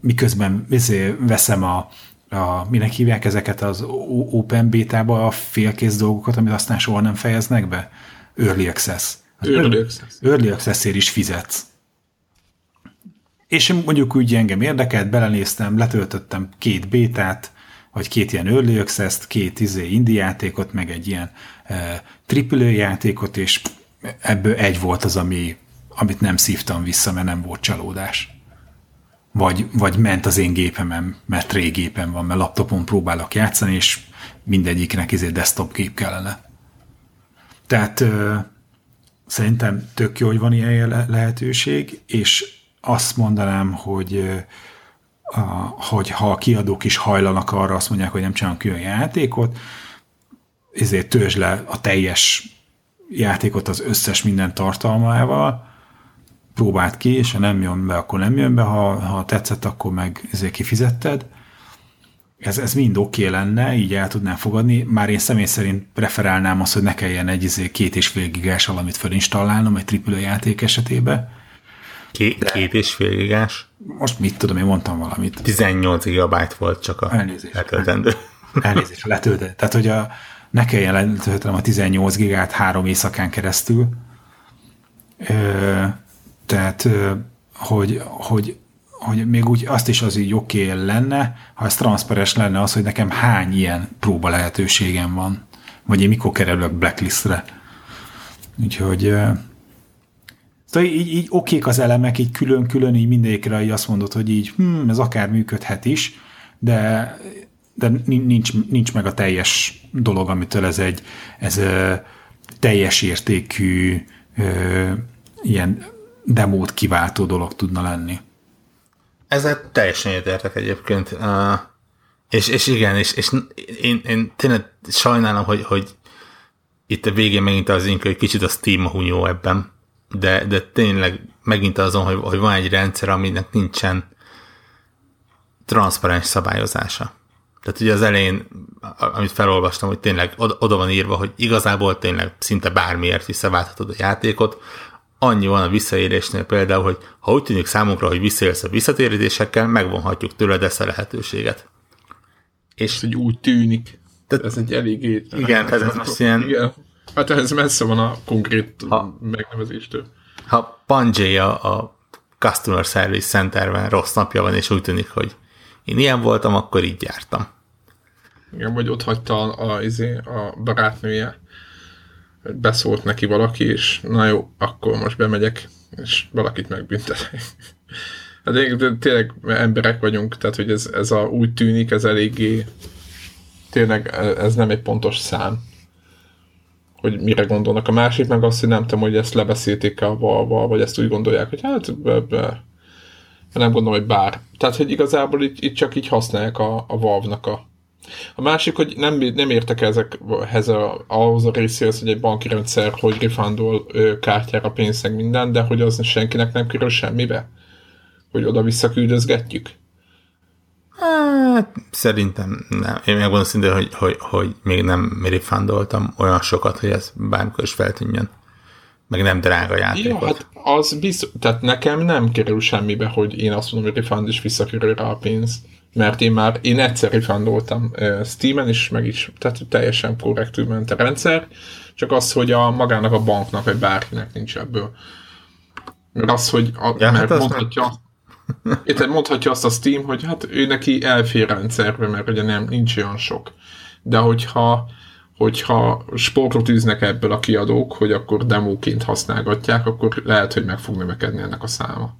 miközben izé, veszem a, a, minek hívják ezeket az open beta-ba a félkész dolgokat, amit aztán soha nem fejeznek be? Early access. Az early access. Early access is fizetsz. És mondjuk úgy engem érdekelt, belenéztem, letöltöttem két bétát, vagy két ilyen early access két izé indie játékot, meg egy ilyen e, játékot, és ebből egy volt az, ami, amit nem szívtam vissza, mert nem volt csalódás vagy, vagy ment az én gépemem, mert régi van, mert laptopon próbálok játszani, és mindegyiknek ezért desktop gép kellene. Tehát ö, szerintem tök jó, hogy van ilyen lehetőség, és azt mondanám, hogy a, hogy ha a kiadók is hajlanak arra, azt mondják, hogy nem csinálunk külön játékot, ezért törzs le a teljes játékot az összes minden tartalmával, próbáld ki, és ha nem jön be, akkor nem jön be, ha, ha tetszett, akkor meg ezért kifizetted. Ez, ez mind oké okay lenne, így el tudnám fogadni. Már én személy szerint preferálnám azt, hogy ne kelljen egy izé, két és fél gigás valamit fölinstalálnom egy AAA játék esetében. De két és fél gigás? Most mit tudom, én mondtam valamit. 18 gigabyte volt csak a Elnézést. letöltendő. Elnézést, letölteni. Tehát, hogy a, ne kelljen letöltenem a 18 gigát három éjszakán keresztül. Ö, tehát, hogy, hogy, hogy még úgy azt is az így oké okay lenne, ha ez transzparens lenne az, hogy nekem hány ilyen próba lehetőségem van, vagy én mikor kerülök blacklistre. Úgyhogy Szóval így, így okék az elemek, így külön-külön, így mindegyikre így azt mondod, hogy így hm, ez akár működhet is, de, de nincs, nincs meg a teljes dolog, amitől ez egy ez teljes értékű ilyen demót kiváltó dolog tudna lenni. Ezzel teljesen értek egyébként. Uh, és, és igen, és, és én, én tényleg sajnálom, hogy, hogy itt a végén megint az én, hogy kicsit a Steam hunyó ebben, de, de tényleg megint azon, hogy, hogy van egy rendszer, aminek nincsen transzparens szabályozása. Tehát ugye az elején, amit felolvastam, hogy tényleg oda van írva, hogy igazából tényleg szinte bármiért visszaválthatod a játékot. Annyi van a visszaérésnél például, hogy ha úgy tűnik számunkra, hogy visszaélsz a visszatérítésekkel, megvonhatjuk tőled ezt a lehetőséget. És ez egy úgy tűnik. Tehát, ez egy eléggé... Igen, tehát ez most ilyen... Igen Hát ez messze van a konkrét ha, megnevezéstől. Ha Panjay a, a Customer Service Centerben rossz napja van, és úgy tűnik, hogy én ilyen voltam, akkor így jártam. Igen, vagy ott hagyta a, a, izé, a barátnője, beszólt neki valaki, és na jó, akkor most bemegyek, és valakit megbüntet. Hát tényleg emberek vagyunk, tehát hogy ez, ez a, úgy tűnik, ez eléggé tényleg ez nem egy pontos szám hogy mire gondolnak. A másik meg azt, hogy nem tudom, hogy ezt lebeszélték a valval, vagy ezt úgy gondolják, hogy hát be, be. nem gondolom, hogy bár. Tehát, hogy igazából itt, itt csak így használják a, a Valve-nak a a másik, hogy nem, nem értek ezekhez a, ahhoz a részéhez, hogy egy banki rendszer, hogy refundol kártyára pénznek minden, de hogy az senkinek nem kerül semmibe? Hogy oda-vissza küldözgetjük? Hát, szerintem nem. Én megmondom szintén, hogy, hogy, hogy még nem refundoltam olyan sokat, hogy ez bármikor is feltűnjön. Meg nem drága játék ja, hát az biztos, tehát nekem nem kerül semmibe, hogy én azt mondom, hogy refund is visszakerül rá a pénz. Mert én már, én egyszer refundoltam uh, Steam-en is, meg is, tehát teljesen korrektül ment a rendszer, csak az, hogy a magának a banknak, vagy bárkinek nincs ebből. Mert az, hogy a, ja, mert hát mondhatja, nem Érted, mondhatja azt a Steam, hogy hát ő neki elfér rendszerbe, mert ugye nem, nincs olyan sok. De hogyha hogyha sportot űznek ebből a kiadók, hogy akkor demóként használgatják, akkor lehet, hogy meg fog növekedni ennek a száma.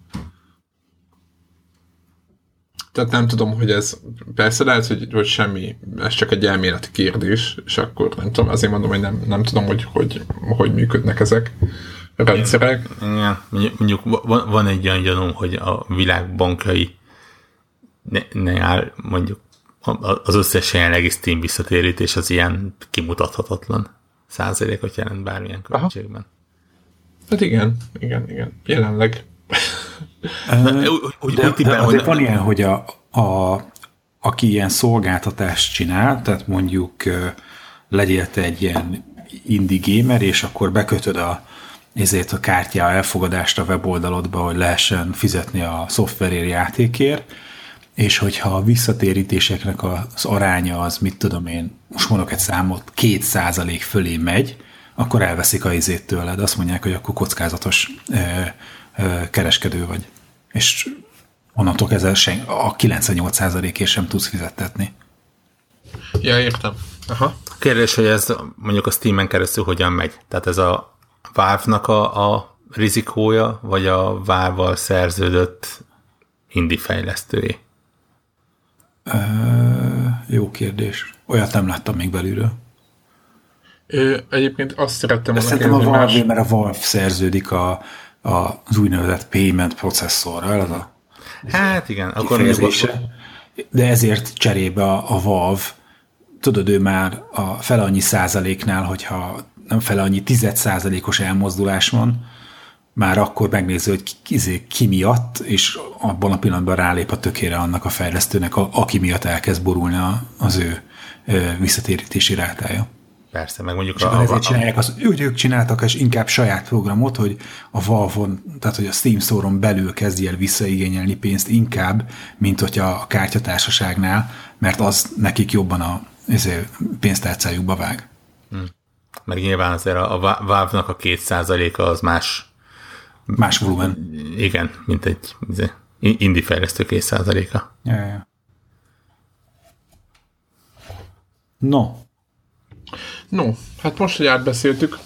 Tehát nem tudom, hogy ez, persze lehet, hogy, hogy semmi, ez csak egy elméleti kérdés, és akkor nem tudom, azért mondom, hogy nem, nem tudom, hogy, hogy hogy működnek ezek rendszerek. Igen, mondjuk van, van egy olyan gyanúm, hogy a világ bankjai ne, ne áll mondjuk az összes jelenlegi Steam visszatérítés az ilyen kimutathatatlan százalékot jelent bármilyen költségben. Aha. Hát igen, igen, igen. Jelenleg. De, úgy, de, úgy de van ilyen, hogy a, a, aki ilyen szolgáltatást csinál, tehát mondjuk legyél te egy ilyen indie gamer, és akkor bekötöd a, ezért a kártya elfogadást a weboldalodba, hogy lehessen fizetni a szoftverér játékért, és hogyha a visszatérítéseknek az aránya az, mit tudom én, most mondok egy számot, két százalék fölé megy, akkor elveszik a izét tőled. Azt mondják, hogy akkor kockázatos kereskedő vagy. És onnantól kezdve sen, a 98 százalékért sem tudsz fizettetni. Ja, értem. Aha. Kérdés, hogy ez mondjuk a Steam-en keresztül hogyan megy? Tehát ez a Valve-nak a, a rizikója, vagy a Valve-val szerződött indie fejlesztői? Ö, jó kérdés. Olyat nem láttam még belülről. Ö, egyébként azt szerettem volna Szerintem a Valve, más... mert a Valve szerződik a, az úgynevezett payment processzorral, az a Hát igen, akkor De ezért cserébe a, a Valve, tudod, ő már a fel annyi százaléknál, hogyha nem fel annyi tized százalékos elmozdulás van, már akkor megnézi, hogy ki, ki, ki miatt, és abban a pillanatban rálép a tökére annak a fejlesztőnek, a, aki miatt elkezd borulni a, az ő visszatérítési rátája. Persze, meg mondjuk és a, ezért csinálják, az, ők, ők csináltak és inkább saját programot, hogy a Valve-on, tehát hogy a Steam Store-on belül kezdje el visszaigényelni pénzt inkább, mint hogyha a kártyatársaságnál, mert az nekik jobban a pénztárcájukba vág. Hmm. Meg nyilván azért a, a Valve-nak a két százaléka az más más volumen. Igen, mint egy izé, indie fejlesztő két százaléka. Ja, ja. No, No, hát most, hogy átbeszéltük,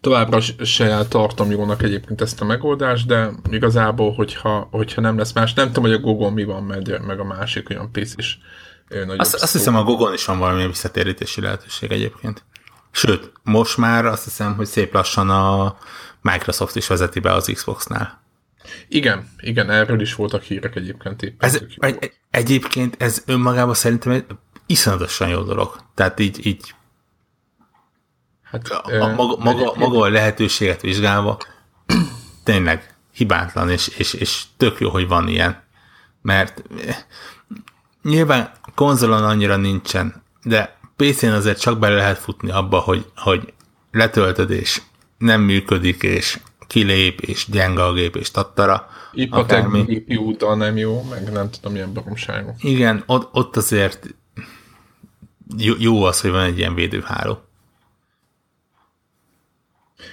továbbra se tartom jónak egyébként ezt a megoldást, de igazából, hogyha, hogyha nem lesz más, nem tudom, hogy a Google mi van, meg, meg a másik olyan pisz is. Azt, azt hiszem, a Google is van valami visszatérítési lehetőség egyébként. Sőt, most már azt hiszem, hogy szép lassan a Microsoft is vezeti be az Xbox-nál. Igen, igen, erről is voltak hírek egyébként. Éppen ez, egy, egyébként ez önmagában szerintem egy iszonyatosan jó dolog. Tehát így, így Hát, a, a, maga, maga, maga a lehetőséget vizsgálva tényleg hibátlan, és, és, és tök jó, hogy van ilyen. Mert eh, nyilván konzolon annyira nincsen, de PC-n azért csak bele lehet futni abba, hogy, hogy letöltöd, és nem működik, és kilép, és gyenge a gép, és tattara. Ipatek GPU-tal nem jó, meg nem tudom, milyen baromságok. Igen, ott, ott azért jó, jó az, hogy van egy ilyen védőháló.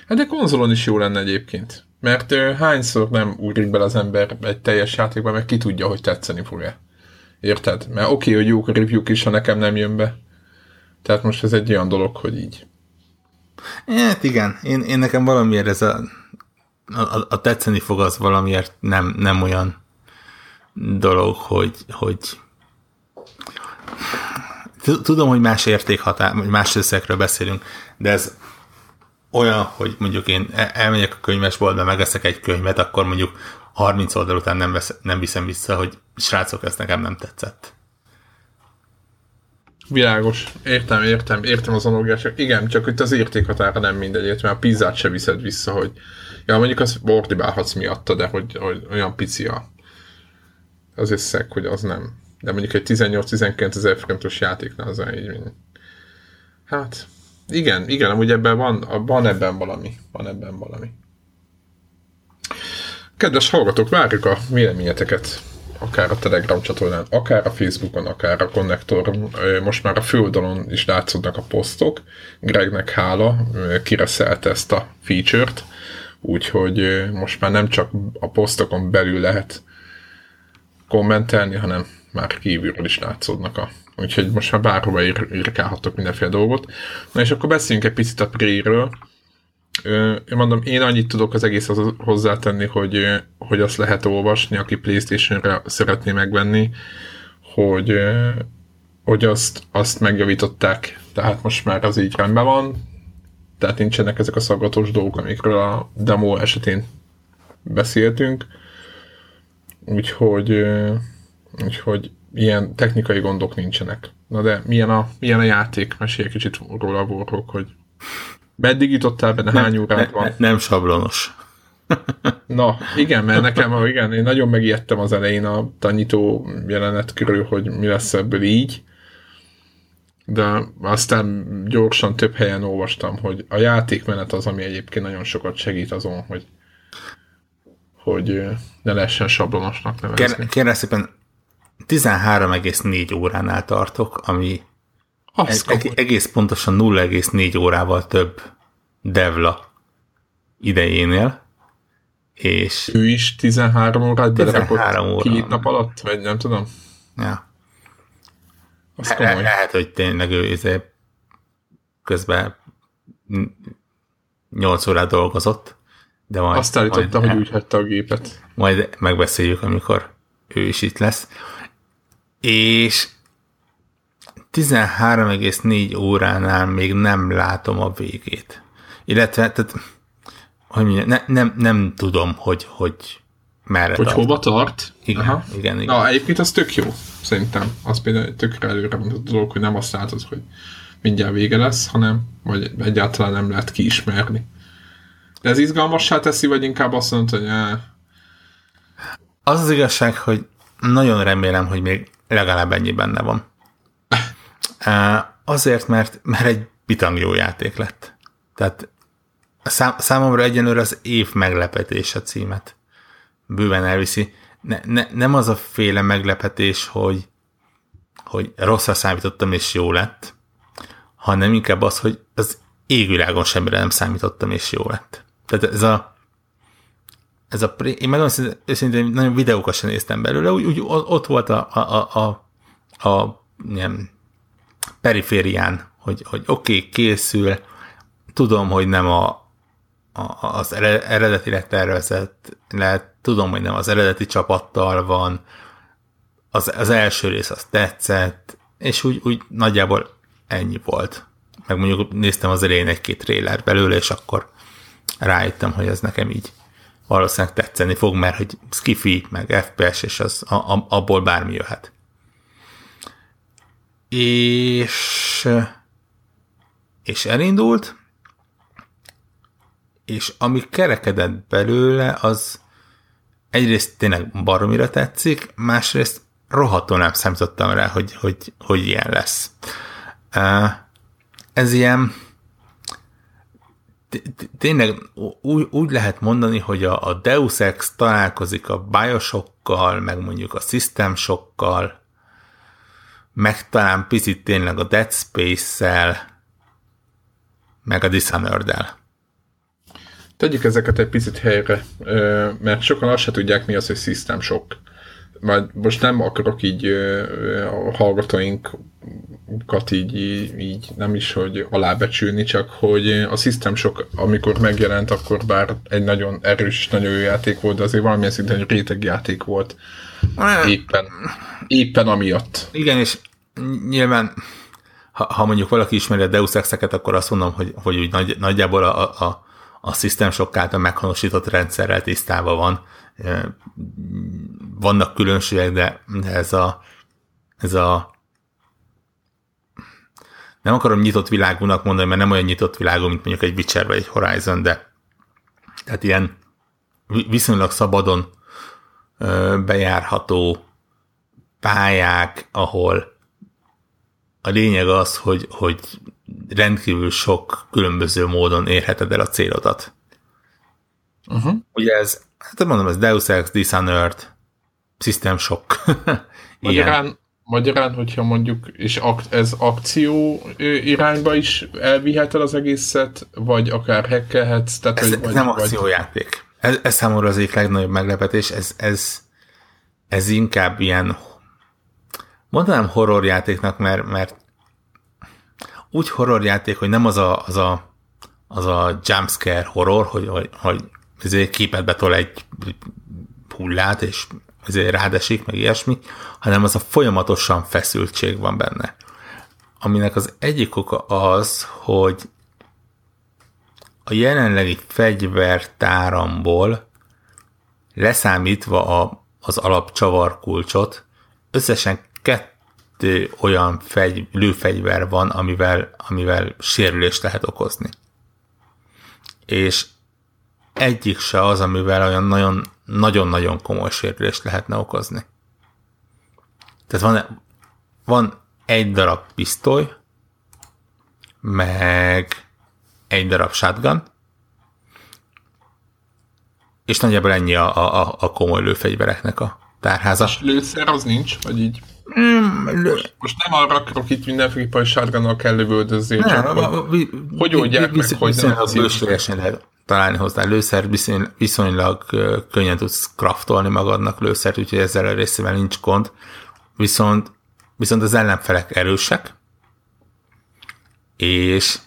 Hát de konzolon is jó lenne egyébként. Mert uh, hányszor nem ugrik bele az ember egy teljes játékba, meg ki tudja, hogy tetszeni fog-e. Érted? Mert oké, okay, hogy jók a review is, ha nekem nem jön be. Tehát most ez egy olyan dolog, hogy így. Hát igen, én, én nekem valamiért ez a, a, a tetszeni fog az valamiért nem, nem olyan dolog, hogy, hogy tudom, hogy más értékhatár, más összegről beszélünk, de ez olyan, hogy mondjuk én e- elmegyek a könyvesboltba, megeszek egy könyvet, akkor mondjuk 30 oldal után nem, vesz, nem viszem vissza, hogy srácok, ez nekem nem tetszett. Világos. Értem, értem, értem az analógiások. Igen, csak itt az értékhatára nem mindegy, mert a pizzát se viszed vissza, hogy ja, mondjuk az ordibálhatsz miatta, de hogy, hogy olyan pici a, az összeg, hogy az nem. De mondjuk egy 18-19 ezer forintos játéknál az így, hát igen, igen, amúgy ebben van, van ebben valami. Van ebben valami. Kedves hallgatók, várjuk a véleményeteket akár a Telegram csatornán, akár a Facebookon, akár a Connectoron. Most már a főoldalon is látszódnak a posztok. Gregnek hála, kireszelte ezt a feature-t, úgyhogy most már nem csak a posztokon belül lehet kommentelni, hanem már kívülről is látszódnak a úgyhogy most már bárhova ír, írkálhatok mindenféle dolgot. Na és akkor beszéljünk egy picit a Pré-ről. Én mondom, én annyit tudok az egész hozzátenni, hogy, hogy azt lehet olvasni, aki Playstation-re szeretné megvenni, hogy, hogy azt, azt megjavították, tehát most már az így rendben van, tehát nincsenek ezek a szaggatos dolgok, amikről a demo esetén beszéltünk. Úgyhogy, úgyhogy ilyen technikai gondok nincsenek. Na de milyen a, milyen a játék? Mesélj kicsit róla, Warhawk, hogy meddig jutottál benne, nem, hány órát van? Ne, nem sablonos. Na, igen, mert nekem, igen, én nagyon megijedtem az elején a tanító jelenet körül, hogy mi lesz ebből így, de aztán gyorsan több helyen olvastam, hogy a játékmenet az, ami egyébként nagyon sokat segít azon, hogy hogy ne lehessen sablonosnak nevezni. Kérlek szépen, 13,4 óránál tartok, ami eg- egész pontosan 0,4 órával több Devla idejénél, és... Ő is 13 órát 13 óra. két nap alatt, vagy nem tudom? Ja. Le- lehet, hogy tényleg ő izé közben 8 órát dolgozott, de majd... Azt állította, hogy úgy hagyta a gépet. Majd megbeszéljük, amikor ő is itt lesz és 13,4 óránál még nem látom a végét. Illetve, tehát, hogy mondjam, ne, nem, nem tudom, hogy, hogy merre Hogy tart. hova tart? Igen, Aha. igen, igen. Na, egyébként az tök jó, szerintem. Az például tökre előre a dolog, hogy nem azt látod, hogy mindjárt vége lesz, hanem vagy egyáltalán nem lehet kiismerni. De ez izgalmassá teszi, vagy inkább azt mondod, hogy eh. Az az igazság, hogy nagyon remélem, hogy még legalább ennyi benne van. Azért, mert, mert egy bitang jó játék lett. Tehát szám, számomra egyenlőre az év meglepetés a címet. Bőven elviszi. Ne, ne, nem az a féle meglepetés, hogy, hogy rosszra számítottam és jó lett, hanem inkább az, hogy az égvilágon semmire nem számítottam és jó lett. Tehát ez a ez a, én megmondom őszintén, nagyon videókat sem néztem belőle, úgy, úgy ott volt a, a, a, a, a nem, periférián, hogy, hogy oké, okay, készül, tudom, hogy nem a, a, az eredetileg tervezett, lehet, tudom, hogy nem az eredeti csapattal van, az, az első rész az tetszett, és úgy, úgy nagyjából ennyi volt. Meg mondjuk néztem az elején egy-két trailer belőle, és akkor rájöttem, hogy ez nekem így valószínűleg tetszeni fog, mert hogy skifi, meg FPS, és az, a, a, abból bármi jöhet. És és elindult, és ami kerekedett belőle, az egyrészt tényleg baromira tetszik, másrészt rohadtul nem számítottam rá, hogy, hogy, hogy ilyen lesz. Ez ilyen tényleg úgy, úgy lehet mondani, hogy a, a Deus Ex találkozik a Bioshockkal, meg mondjuk a System Shockkal, meg talán picit tényleg a Dead Space-szel, meg a Dishonored-el. Tegyük ezeket egy picit helyre, mert sokan azt se tudják, mi az, hogy System Shock. Majd most nem akarok így a hallgatóinkat így, így nem is, hogy alábecsülni, csak hogy a System Shock, amikor megjelent, akkor bár egy nagyon erős, nagyon jó játék volt, de azért valamilyen szinten egy réteg játék volt. Éppen, éppen amiatt. Igen, és nyilván ha, ha mondjuk valaki ismeri a Deus Ex-eket, akkor azt mondom, hogy, hogy úgy nagy, nagyjából a, a, a System Shock által meghonosított rendszerrel tisztában van. Vannak különbségek, de ez a, ez a nem akarom nyitott világúnak mondani, mert nem olyan nyitott világú, mint mondjuk egy Witcher vagy egy Horizon, de tehát ilyen viszonylag szabadon bejárható pályák, ahol a lényeg az, hogy, hogy rendkívül sok különböző módon érheted el a célodat. Uh-huh. Ugye ez, hát mondom, ez Deus Ex, Dishonored, System Shock. magyarán, magyarán, hogyha mondjuk, és ak- ez akció irányba is elviheted az egészet, vagy akár hackelhetsz? Tehát, ez, vagy, ez nem vagy... akciójáték. Ez, ez számomra az egyik legnagyobb meglepetés, ez, ez, ez inkább ilyen mondanám horrorjátéknak, mert, mert úgy horrorjáték, hogy nem az a, az a, az a jumpscare horror, hogy, hogy, hogy ezért képet betol egy hullát, és rádesik, meg ilyesmi, hanem az a folyamatosan feszültség van benne. Aminek az egyik oka az, hogy a jelenlegi fegyvertáramból leszámítva a, az alapcsavarkulcsot, összesen kettő olyan fegy, lőfegyver van, amivel, amivel sérülést lehet okozni. És egyik se az, amivel olyan nagyon, nagyon-nagyon komoly sérülést lehetne okozni. Tehát van, van egy darab pisztoly, meg egy darab shotgun, és nagyjából ennyi a, a, a komoly lőfegyvereknek a tárháza. És lőszer az nincs, vagy így? Mm, most, most nem arra akarok itt mindenféle hogy sárgánnal kell lövöldözni, csak hogy, hogy oldják meg, hogy nem bőségesen lehet találni hozzá lőszer, viszony, viszonylag könnyen tudsz kraftolni magadnak lőszert, úgyhogy ezzel a részével nincs gond. Viszont, viszont az ellenfelek erősek, és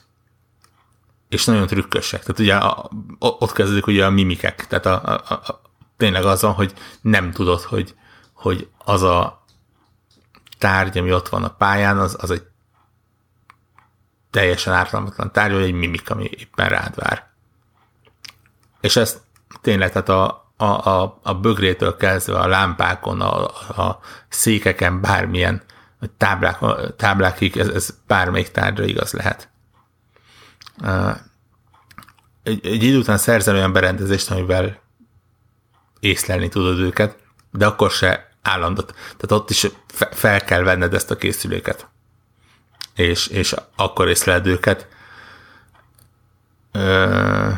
és nagyon trükkösek. Tehát ugye a, ott kezdődik ugye a mimikek. Tehát a, a, a, tényleg az, hogy nem tudod, hogy, hogy az a tárgy, ami ott van a pályán, az, az egy teljesen ártalmatlan tárgy, vagy egy mimik, ami éppen rád vár. És ez tényleg, tehát a, a, a, a bögrétől kezdve a lámpákon, a, a székeken, bármilyen táblák, táblákig, ez, ez bármelyik tárgyra igaz lehet. egy, egy idő után szerzel olyan berendezést, amivel észlelni tudod őket, de akkor se állandót. Tehát ott is fel kell venned ezt a készüléket. És, és akkor észleled őket. Ö,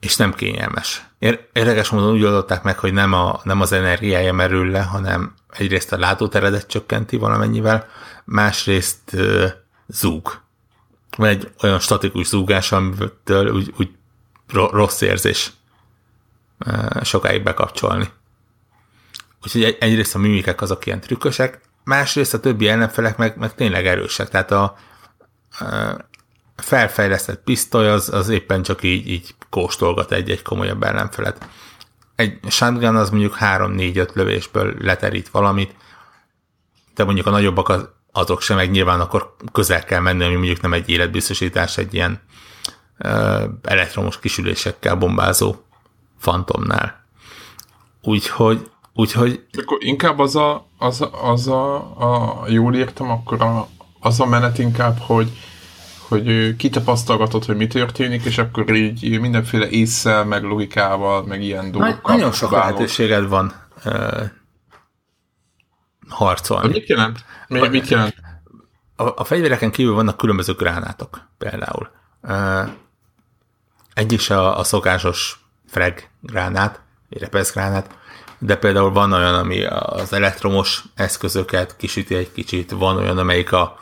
és nem kényelmes. Érdekes módon úgy oldották meg, hogy nem, a, nem az energiája merül le, hanem egyrészt a látóteredet csökkenti valamennyivel, másrészt ö, zúg. Van egy olyan statikus zúgás, amitől úgy, úgy rossz érzés sokáig bekapcsolni. Úgyhogy egyrészt a mimikek azok ilyen trükkösek, másrészt a többi ellenfelek meg, meg tényleg erősek. Tehát a felfejlesztett pisztoly az, az éppen csak így, így kóstolgat egy-egy komolyabb ellenfelet. Egy shotgun az mondjuk 3-4-5 lövésből leterít valamit, de mondjuk a nagyobbak az, azok sem, meg nyilván akkor közel kell menni, ami mondjuk nem egy életbiztosítás, egy ilyen ö, elektromos kisülésekkel bombázó fantomnál. Úgyhogy, úgyhogy... Akkor inkább az a, az a, az a, a jól értem, akkor a, az a menet inkább, hogy hogy kitapasztalgatod, hogy mi történik, és akkor így mindenféle észsel, meg logikával, meg ilyen dolgokkal. Nagyon sok lehetőséged van uh, harcolni. Mit jelent? Mi, mit jelent? A, a fegyvereken kívül vannak különböző gránátok például. Uh, egy is a, a szokásos frag gránát, gránát, de például van olyan, ami az elektromos eszközöket kisüti egy kicsit, van olyan, amelyik a,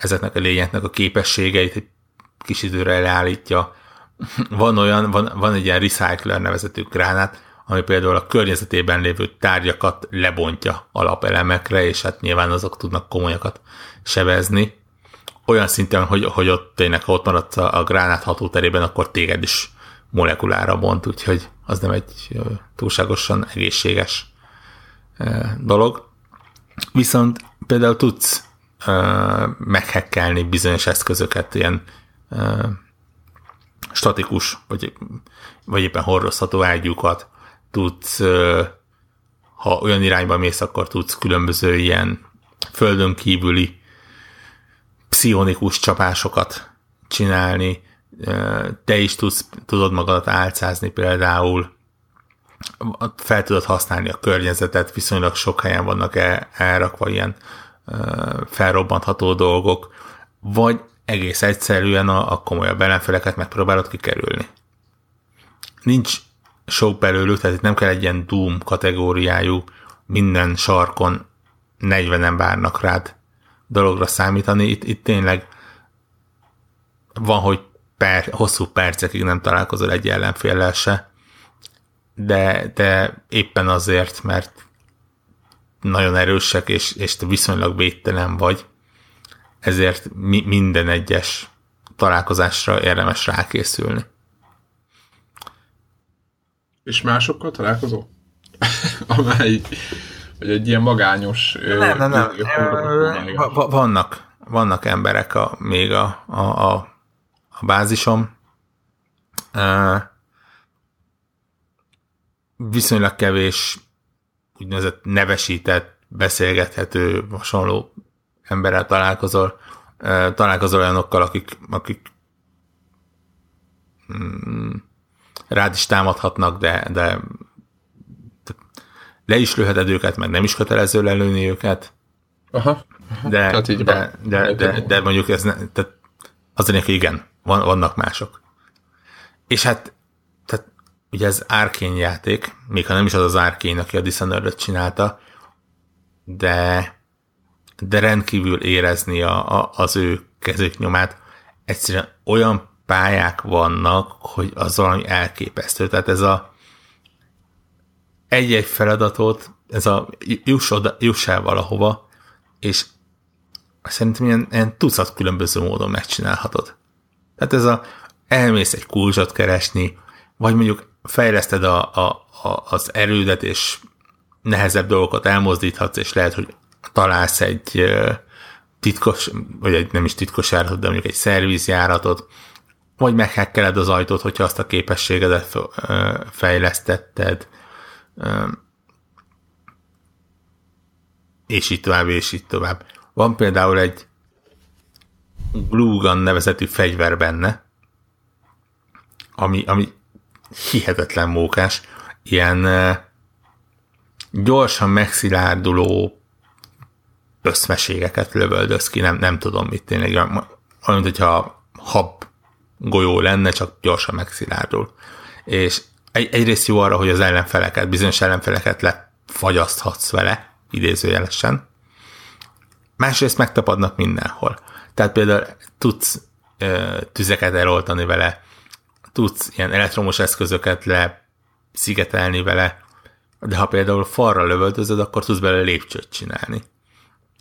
ezeknek a lényeknek a képességeit egy kis időre leállítja. Van olyan, van, van egy ilyen recycler nevezetű gránát, ami például a környezetében lévő tárgyakat lebontja alapelemekre, és hát nyilván azok tudnak komolyakat sebezni. Olyan szinten, hogy, hogy ott tényleg, ha ott maradsz a gránát hatóterében, akkor téged is molekulára bont, úgyhogy az nem egy túlságosan egészséges dolog. Viszont például tudsz meghekkelni bizonyos eszközöket, ilyen statikus, vagy, vagy éppen hordozható ágyúkat, tudsz, ha olyan irányba mész, akkor tudsz különböző ilyen földön kívüli pszichonikus csapásokat csinálni, te is tudsz, tudod magadat álcázni például, fel tudod használni a környezetet, viszonylag sok helyen vannak el, elrakva ilyen felrobbantható dolgok, vagy egész egyszerűen a, a komolyabb ellenfeleket megpróbálod kikerülni. Nincs sok belőlük, tehát itt nem kell egy ilyen Doom kategóriájú, minden sarkon 40-en várnak rád dologra számítani. Itt, itt tényleg van, hogy per, hosszú percekig nem találkozol egy ellenféllel se, de, de éppen azért, mert nagyon erősek, és, és te viszonylag védtelen vagy, ezért mi, minden egyes találkozásra érdemes rákészülni. És másokkal találkozó? Amely vagy egy ilyen magányos... Nem, nem, nem. Vannak, vannak emberek a, még a, a, a, a bázisom. Viszonylag kevés úgynevezett nevesített, beszélgethető, hasonló emberrel találkozol, találkozol olyanokkal, akik, akik mm, rád is támadhatnak, de, de le is lőheted őket, meg nem is kötelező lelőni őket. Aha. aha. De, de, de, de, de, de, mondjuk ez ne, tehát az a igen, van, vannak mások. És hát ugye ez árkén játék, még ha nem is az az árkén, aki a dishonored csinálta, de, de rendkívül érezni a, a, az ő kezük nyomát. Egyszerűen olyan pályák vannak, hogy az valami elképesztő. Tehát ez a egy-egy feladatot, ez a juss, oda, juss el valahova, és szerintem ilyen, ilyen tucat különböző módon megcsinálhatod. Tehát ez a elmész egy kulcsot keresni, vagy mondjuk fejleszted a, a, a, az erődet, és nehezebb dolgokat elmozdíthatsz, és lehet, hogy találsz egy titkos, vagy egy nem is titkos járatot, de mondjuk egy szervizjáratot, vagy meghekkeled az ajtót, hogyha azt a képességedet fejlesztetted, és így tovább, és így tovább. Van például egy Glue Gun nevezetű fegyver benne, ami, ami hihetetlen mókás, ilyen gyorsan megszilárduló összmeségeket lövöldöz ki, nem, nem tudom mit tényleg, olyan, hogyha hab golyó lenne, csak gyorsan megszilárdul. És egy, egyrészt jó arra, hogy az ellenfeleket, bizonyos ellenfeleket lefagyaszthatsz vele, idézőjelesen. Másrészt megtapadnak mindenhol. Tehát például tudsz ö, tüzeket eloltani vele, tudsz ilyen elektromos eszközöket le szigetelni vele, de ha például falra lövöldözöd, akkor tudsz bele lépcsőt csinálni.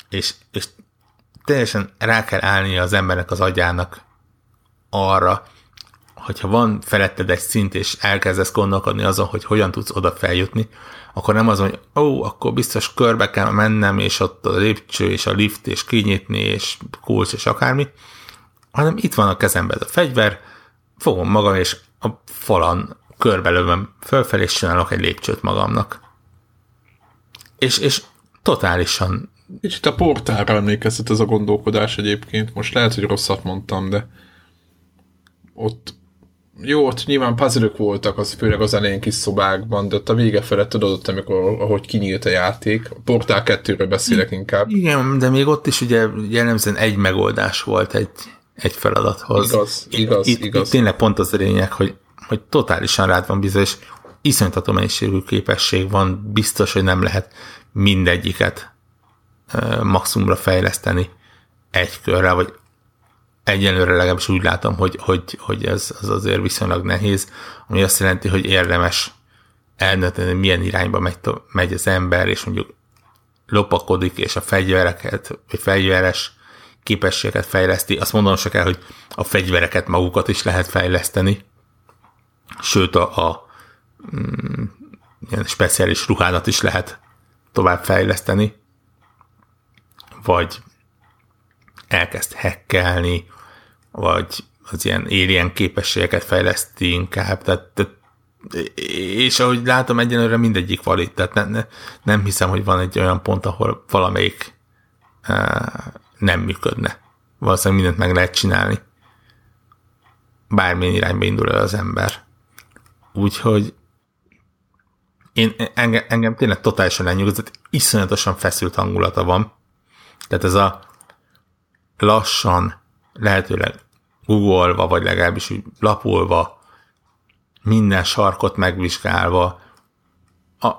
És, és teljesen rá kell állni az embernek az agyának arra, hogyha van feletted egy szint, és elkezdesz gondolkodni azon, hogy hogyan tudsz oda feljutni, akkor nem az, hogy ó, akkor biztos körbe kell mennem, és ott a lépcső, és a lift, és kinyitni, és kulcs, és akármi, hanem itt van a kezemben ez a fegyver, fogom magam, és a falon körbelövöm fölfelé, és csinálok egy lépcsőt magamnak. És, és totálisan... Kicsit a portára emlékeztet ez a gondolkodás egyébként. Most lehet, hogy rosszat mondtam, de ott jó, ott nyilván puzzle voltak, az főleg az elején kis szobákban, de ott a vége felett tudod, amikor, ahogy kinyílt a játék. A Portál 2-ről beszélek inkább. Igen, de még ott is ugye jellemzően egy megoldás volt egy, egy feladathoz. Igaz, igaz, itt, igaz. Itt tényleg pont az a lényeg, hogy, hogy totálisan rád van bízva, és iszonytató mennyiségű képesség van, biztos, hogy nem lehet mindegyiket maximumra fejleszteni egy körrel, vagy egyelőre legalábbis úgy látom, hogy, hogy, hogy ez az azért viszonylag nehéz, ami azt jelenti, hogy érdemes eldönteni, milyen irányba megy, megy az ember, és mondjuk lopakodik, és a fegyvereket, vagy fegyveres képességeket fejleszti. Azt mondom se kell, hogy a fegyvereket magukat is lehet fejleszteni, sőt a, a mm, ilyen speciális ruhádat is lehet tovább fejleszteni, vagy elkezd hekkelni, vagy az ilyen alien képességeket fejleszti inkább, tehát, tehát és ahogy látom, egyenlőre mindegyik valid, tehát ne, ne, nem hiszem, hogy van egy olyan pont, ahol valamelyik uh, nem működne. Valószínűleg mindent meg lehet csinálni. Bármilyen irányba indul el az ember. Úgyhogy én, engem, engem tényleg totálisan lenyugodott, iszonyatosan feszült hangulata van. Tehát ez a lassan, lehetőleg googolva, vagy legalábbis úgy lapolva, minden sarkot megvizsgálva, a,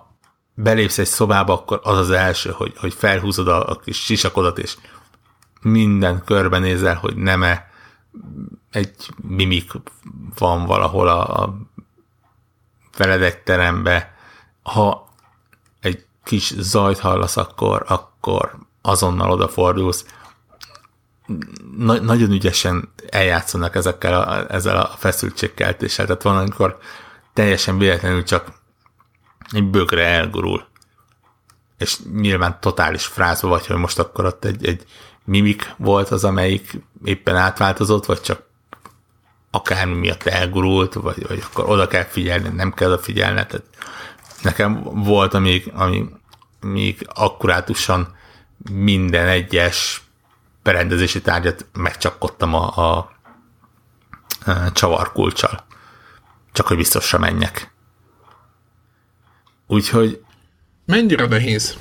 belépsz egy szobába, akkor az az első, hogy, hogy felhúzod a, a kis sisakodat, és minden körbenézel, hogy nem-e egy mimik van valahol a, a veled terembe. Ha egy kis zajt hallasz, akkor, akkor azonnal odafordulsz na- nagyon ügyesen eljátszanak ezekkel a, ezzel a feszültségkeltéssel. Tehát van, amikor teljesen véletlenül csak egy bögre elgurul. És nyilván totális frázba vagy, hogy most akkor ott egy, egy mimik volt az, amelyik éppen átváltozott, vagy csak akármi miatt elgurult, vagy, vagy akkor oda kell figyelni, nem kell figyelni. Tehát nekem volt, amíg, amíg, amíg akkurátusan minden egyes berendezési tárgyat megcsapkodtam a, a, a csavarkulcsal. Csak hogy biztosra menjek. Úgyhogy... Mennyire nehéz?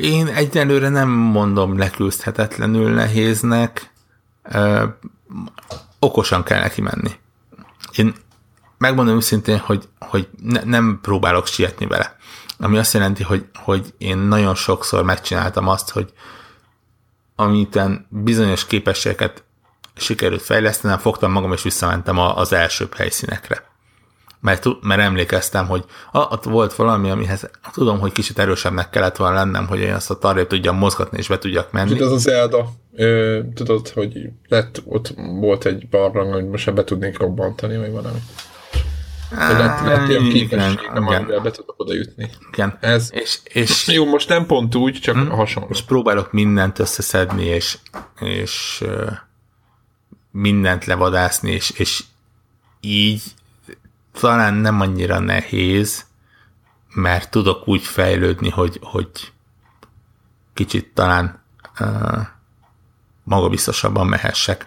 Én egyelőre nem mondom leküzdhetetlenül nehéznek. Okosan kell neki menni. Én megmondom őszintén, hogy, hogy ne, nem próbálok sietni vele. Ami azt jelenti, hogy, hogy én nagyon sokszor megcsináltam azt, hogy amiten bizonyos képességeket sikerült fejlesztenem, fogtam magam és visszamentem az elsőbb helyszínekre. Mert, mert emlékeztem, hogy ah, ott volt valami, amihez tudom, hogy kicsit erősebbnek kellett volna lennem, hogy én azt a tarjét tudjam mozgatni és be tudjak menni. Tudod, az az Zelda, ö, tudod, hogy lett, ott volt egy barlang, hogy most be tudnék robbantani, vagy valami. Lett, lett ilyen képesség, amivel be tudok oda jutni. Igen. Ez, és, és, jó, most nem pont úgy, csak hmm, hasonló. És próbálok mindent összeszedni, és, és mindent levadászni, és, és így talán nem annyira nehéz, mert tudok úgy fejlődni, hogy, hogy kicsit talán uh, magabiztosabban mehessek.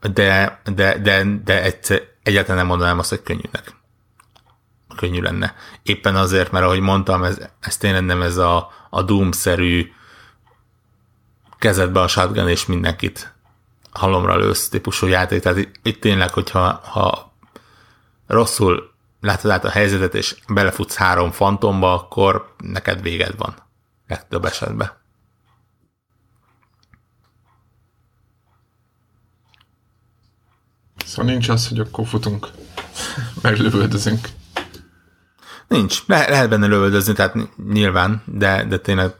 de, de, de, de egyszer, egyáltalán nem mondanám azt, hogy könnyűnek. Könnyű lenne. Éppen azért, mert ahogy mondtam, ez, ez tényleg nem ez a, a Doom-szerű kezedbe a shotgun és mindenkit halomra lősz típusú játék. Tehát itt, itt tényleg, hogyha ha rosszul látod át a helyzetet, és belefutsz három fantomba, akkor neked véged van. Legtöbb esetben. Szóval nincs az, hogy akkor futunk, meg lövöldözünk. Nincs. Le- lehet benne lövöldözni, tehát nyilván, de, de tényleg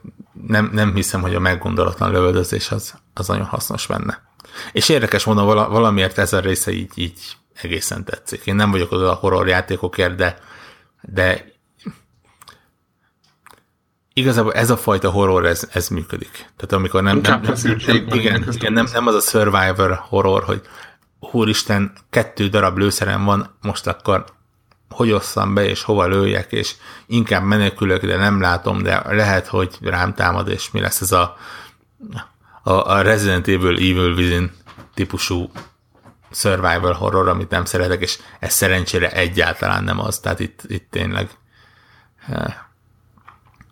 nem, nem hiszem, hogy a meggondolatlan lövöldözés az, az nagyon hasznos benne. És érdekes mondom, vala, valamiért ez a része így, így egészen tetszik. Én nem vagyok oda a horror játékokért, de, de igazából ez a fajta horror, ez, ez működik. Tehát amikor nem, nem, nem, nem, igen, igen nem, nem az a survivor horror, hogy úristen, kettő darab lőszerem van, most akkor hogy osszam be, és hova lőjek, és inkább menekülök, de nem látom, de lehet, hogy rám támad, és mi lesz ez a, a, a Resident Evil Evil Within típusú survival horror, amit nem szeretek, és ez szerencsére egyáltalán nem az, tehát itt, itt tényleg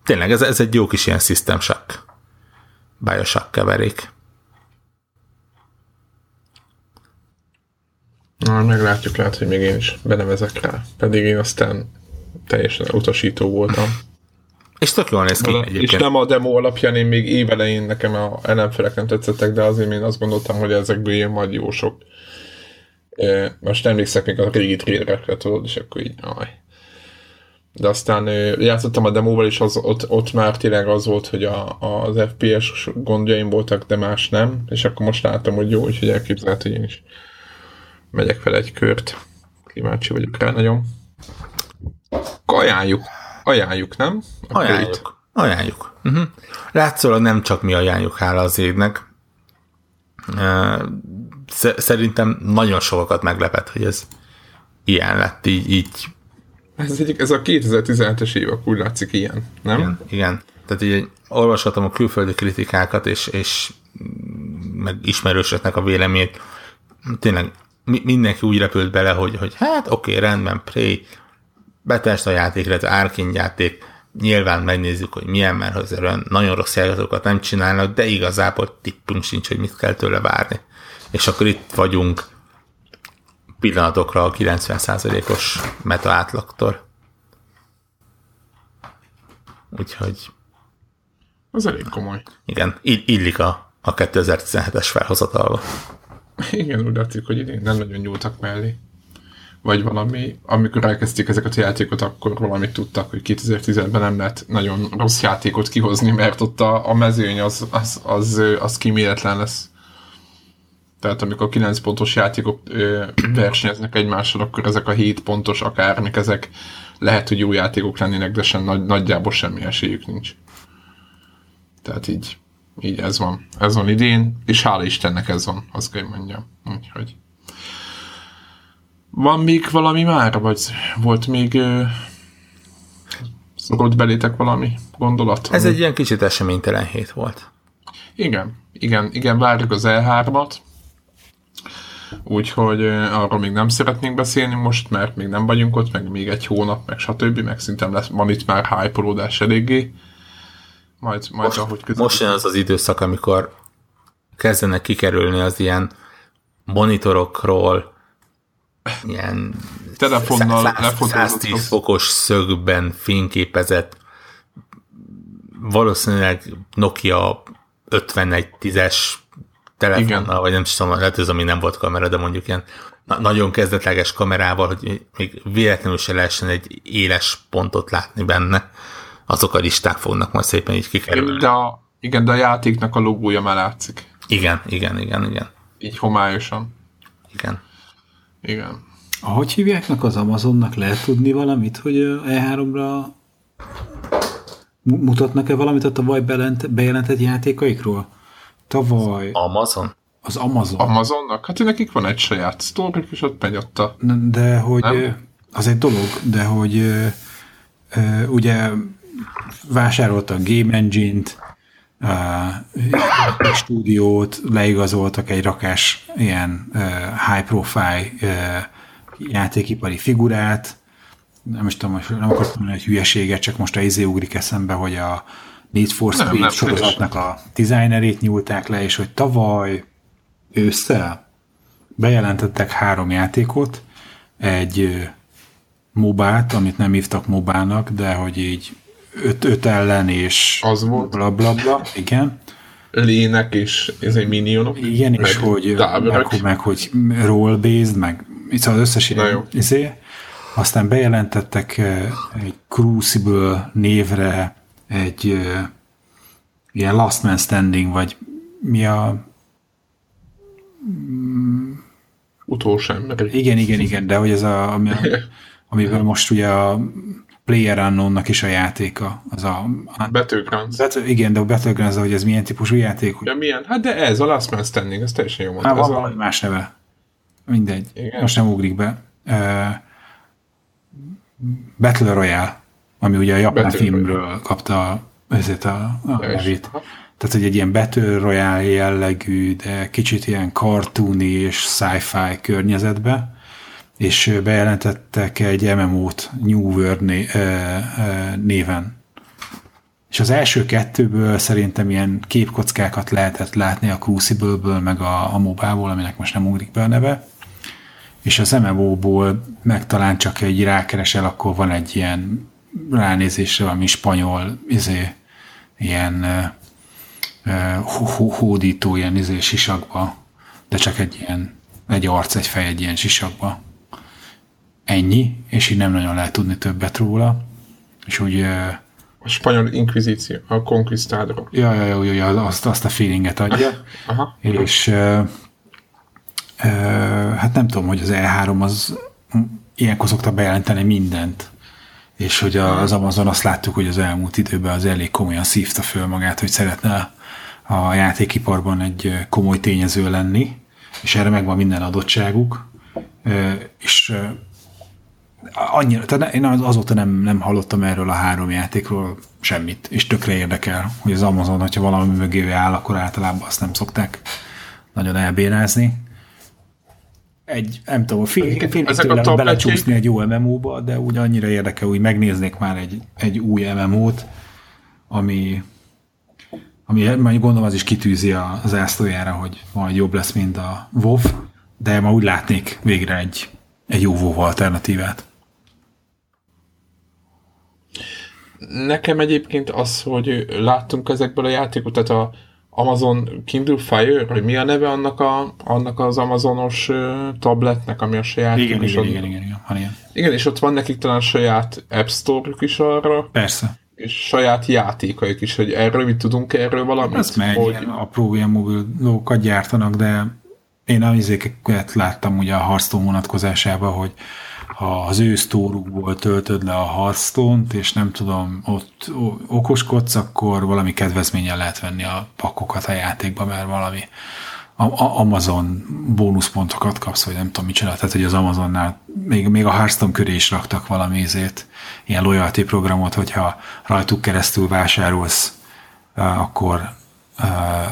tényleg ez, ez egy jó kis ilyen system shock Bioshock keverék. Na, meglátjuk, lehet, hogy még én is benevezek rá. Pedig én aztán teljesen utasító voltam. És tök jól néz ki de, És nem a demo alapján, én még évelején nekem a ellenfelek nem tetszettek, de azért én azt gondoltam, hogy ezekből ilyen majd jó sok. Most emlékszek még a régi trailerekre, tudod, és akkor így, aj. De aztán játszottam a demóval, és az, ott, ott már tényleg az volt, hogy a, az FPS gondjaim voltak, de más nem, és akkor most láttam, hogy jó, hogy elképzelhet, hogy én is megyek fel egy kört. Kíváncsi vagyok rá nagyon. Ajánljuk. Ajánljuk, nem? Akkor ajánljuk. Itt. Ajánljuk. Uh-huh. Látszólag nem csak mi ajánljuk, hála az égnek. Szerintem nagyon sokakat meglepett, hogy ez ilyen lett, így, így. Ez, egy, ez a 2017-es év, úgy látszik ilyen, nem? Igen, igen. Tehát így olvashatom a külföldi kritikákat, és, és meg ismerősöknek a véleményét. Tényleg mindenki úgy repült bele, hogy, hogy hát oké, okay, rendben, Prey, betest a játék, illetve Arkane játék, nyilván megnézzük, hogy milyen, mert azért nagyon rossz játékokat nem csinálnak, de igazából tippünk sincs, hogy mit kell tőle várni. És akkor itt vagyunk pillanatokra a 90%-os meta átlagtól. Úgyhogy... Az elég komoly. Igen, illik a, a 2017-es felhozatalba. Igen, úgy látszik, hogy idén nem nagyon nyúltak mellé. Vagy valami, amikor elkezdték ezeket a játékot, akkor valamit tudtak, hogy 2010-ben nem lehet nagyon rossz játékot kihozni, mert ott a, a mezőny az, az, az, az kiméletlen lesz. Tehát amikor 9 pontos játékok ö, versenyeznek egymással, akkor ezek a 7 pontos akármik, ezek lehet, hogy jó játékok lennének, de sem, nagy, nagyjából semmi esélyük nincs. Tehát így így ez van. Ez van idén, és hála Istennek ez van, azt kell mondjam. Úgyhogy. Van még valami már, vagy volt még uh, szokott belétek valami gondolat? Ez egy ilyen kicsit eseménytelen hét volt. Igen, igen, igen, várjuk az E3-at, úgyhogy arról még nem szeretnénk beszélni most, mert még nem vagyunk ott, meg még egy hónap, meg stb., meg szerintem lesz, van itt már hype eléggé majd, majd most, ahogy közül. Most jön az az időszak, amikor kezdenek kikerülni az ilyen monitorokról, ilyen telefonnal 110 fokos szögben fényképezett valószínűleg Nokia 5110-es telefonnal, Igen. vagy nem tudom, lehet ez, ami nem volt kamera, de mondjuk ilyen na- nagyon kezdetleges kamerával, hogy még véletlenül se lehessen egy éles pontot látni benne azok a listák fognak majd szépen így kikerülni. De a, igen, de a játéknak a logója már látszik. Igen, igen, igen, igen. Így homályosan. Igen. Igen. Ahogy hívjáknak az Amazonnak lehet tudni valamit, hogy E3-ra mutatnak-e valamit a tavaly bejelentett játékaikról? Tavaly... Amazon? Az Amazon. Amazonnak? Hát nekik van egy saját sztorjuk, és ott megy ott a... De hogy... Nem? Az egy dolog, de hogy ugye vásároltak Game Engine-t, uh, stúdiót, leigazoltak egy rakás ilyen high profile uh, játékipari figurát, nem is tudom, nem akartam mondani, hogy hülyeséget, csak most a izé ugrik eszembe, hogy a Need for Speed nem, nem, sorozatnak a designerét nyúlták le, és hogy tavaly ősszel bejelentettek három játékot, egy mobát, amit nem hívtak mobának, de hogy így öt, öt ellen és az volt. bla bla bla, igen. Lének és ez egy minionok. Igen, és hogy meg, meg, hogy roll-based, meg szóval az összes ilyen izé. Aztán bejelentettek egy Crucible névre egy ilyen Last Man Standing, vagy mi a utolsó ember. Igen, igen, igen, de hogy ez a, ami, amivel most ugye a Player Unknown-nak is a játéka. Az a, a Battlegrounds. Battle, igen, de a Battlegrounds, hogy ez milyen típusú játék. Ja, milyen? Hát de ez, a Last Man Standing, ez teljesen jó mondta. Hát, van a... más neve. Mindegy. Igen? Most nem ugrik be. Uh, Battle Royale, ami ugye a japán Battle filmről Royale. kapta ezért a, a nevét. Tehát, hogy egy ilyen Battle Royale jellegű, de kicsit ilyen cartoony és sci-fi környezetbe, és bejelentettek egy MMO-t New World né, néven. És az első kettőből szerintem ilyen képkockákat lehetett látni a Crucible-ből, meg a, a mobából, aminek most nem ugrik be a neve. És az MMO-ból meg talán csak egy rákeresel, akkor van egy ilyen ránézésre valami spanyol, izé, ilyen hódító ilyen izé sisakba, de csak egy ilyen, egy arc, egy fej egy ilyen sisakba. Ennyi, és így nem nagyon lehet tudni többet róla. És úgy... A spanyol inkvizíció, a conquistador. Ja, ja, ja, ja azt, azt a feelinget adja. Aha. És uh, uh, hát nem tudom, hogy az E3 az ilyenkor szokta bejelenteni mindent és hogy az Amazon azt láttuk, hogy az elmúlt időben az elég komolyan szívta föl magát, hogy szeretne a játékiparban egy komoly tényező lenni, és erre megvan minden adottságuk, és annyira, tehát én azóta nem, nem hallottam erről a három játékról semmit, és tökre érdekel, hogy az Amazon, hogyha valami mögé áll, akkor általában azt nem szokták nagyon elbérázni egy, nem tudom, fél, fél tőlem belecsúszni egy jó MMO-ba, de úgy annyira érdekel, hogy megnéznék már egy, egy új MMO-t, ami, ami mondjuk gondolom az is kitűzi az ászlójára, hogy majd jobb lesz, mint a WoW, de ma úgy látnék végre egy, egy jó WoW alternatívát. Nekem egyébként az, hogy láttunk ezekből a játékot, tehát a, Amazon Kindle Fire, hogy mi a neve annak, a, annak az Amazonos tabletnek, ami a saját... Igen, igen, igen, igen, igen, van ilyen. Igen, és ott van nekik talán saját App store is arra. Persze. És saját játékaik is, hogy erről mit tudunk erről valamit? Ez megy, hogy... apró ilyen mobilókat gyártanak, de én a izéket láttam ugye a Hearthstone vonatkozásában, hogy ha az ő sztórukból töltöd le a hearthstone és nem tudom, ott okoskodsz, akkor valami kedvezményen lehet venni a pakokat a játékba, mert valami Amazon bónuszpontokat kapsz, vagy nem tudom micsoda, tehát hogy az Amazonnál még, még a Hearthstone köré is raktak valami izét, ilyen loyalty programot, hogyha rajtuk keresztül vásárolsz, akkor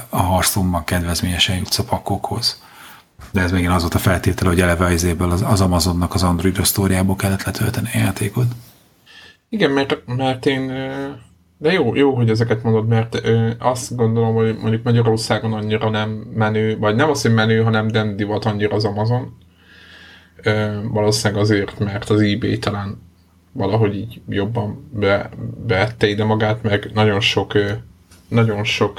a Hearthstone-ban kedvezményesen jutsz a pakokhoz de ez még az volt a feltétele, hogy eleve az, az Amazonnak az Android sztóriából kellett letölteni a játékot. Igen, mert, mert én de jó, jó, hogy ezeket mondod, mert azt gondolom, hogy mondjuk Magyarországon annyira nem menő, vagy nem az, hogy menő, hanem nem divat annyira az Amazon. Valószínűleg azért, mert az eBay talán valahogy így jobban be, beette ide magát, meg nagyon sok, nagyon sok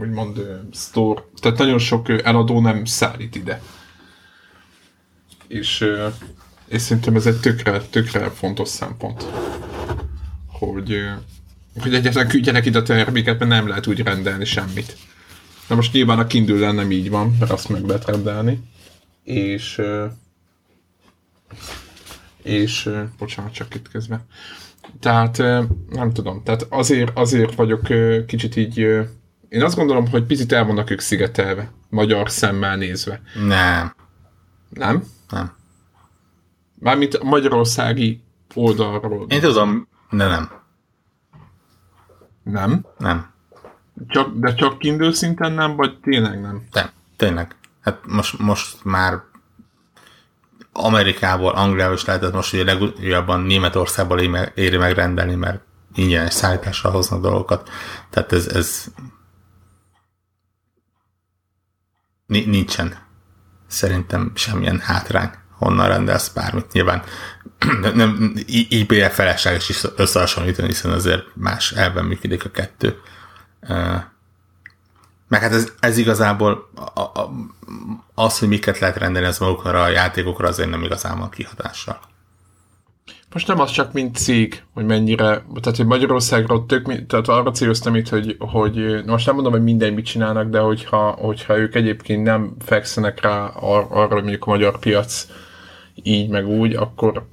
úgymond store, tehát nagyon sok eladó nem szállít ide. És, és szerintem ez egy tökre, tökre fontos szempont, hogy, hogy egyáltalán küldjenek ide a terméket, mert nem lehet úgy rendelni semmit. Na most nyilván a kindle nem így van, mert azt meg lehet rendelni. És és bocsánat, csak itt közben. Tehát nem tudom, tehát azért, azért vagyok kicsit így én azt gondolom, hogy picit el vannak ők szigetelve, magyar szemmel nézve. Nem. Nem? Nem. Mármint a magyarországi oldalról. Én tudom, de nem. Nem? Nem. Csak, de csak Kindle szinten nem, vagy tényleg nem? Nem, tényleg. Hát most, most már Amerikából, Angliából is lehetett most ugye legújabban Németországból éri megrendelni, mert ingyenes szállításra hoznak dolgokat. Tehát ez, ez nincsen szerintem semmilyen hátrány, honnan rendelsz bármit. Nyilván nem, ebay felesleges is összehasonlítani, hiszen azért más elben működik a kettő. Meg hát ez, ez igazából a, a, az, hogy miket lehet rendelni az magukra a játékokra, azért nem igazán van kihatással. Most nem az csak, mint cég, hogy mennyire, tehát hogy Magyarországról tök, tehát arra céloztam itt, hogy, hogy most nem mondom, hogy minden mit csinálnak, de hogyha, hogyha ők egyébként nem fekszenek rá ar- arra, hogy mondjuk a magyar piac így meg úgy, akkor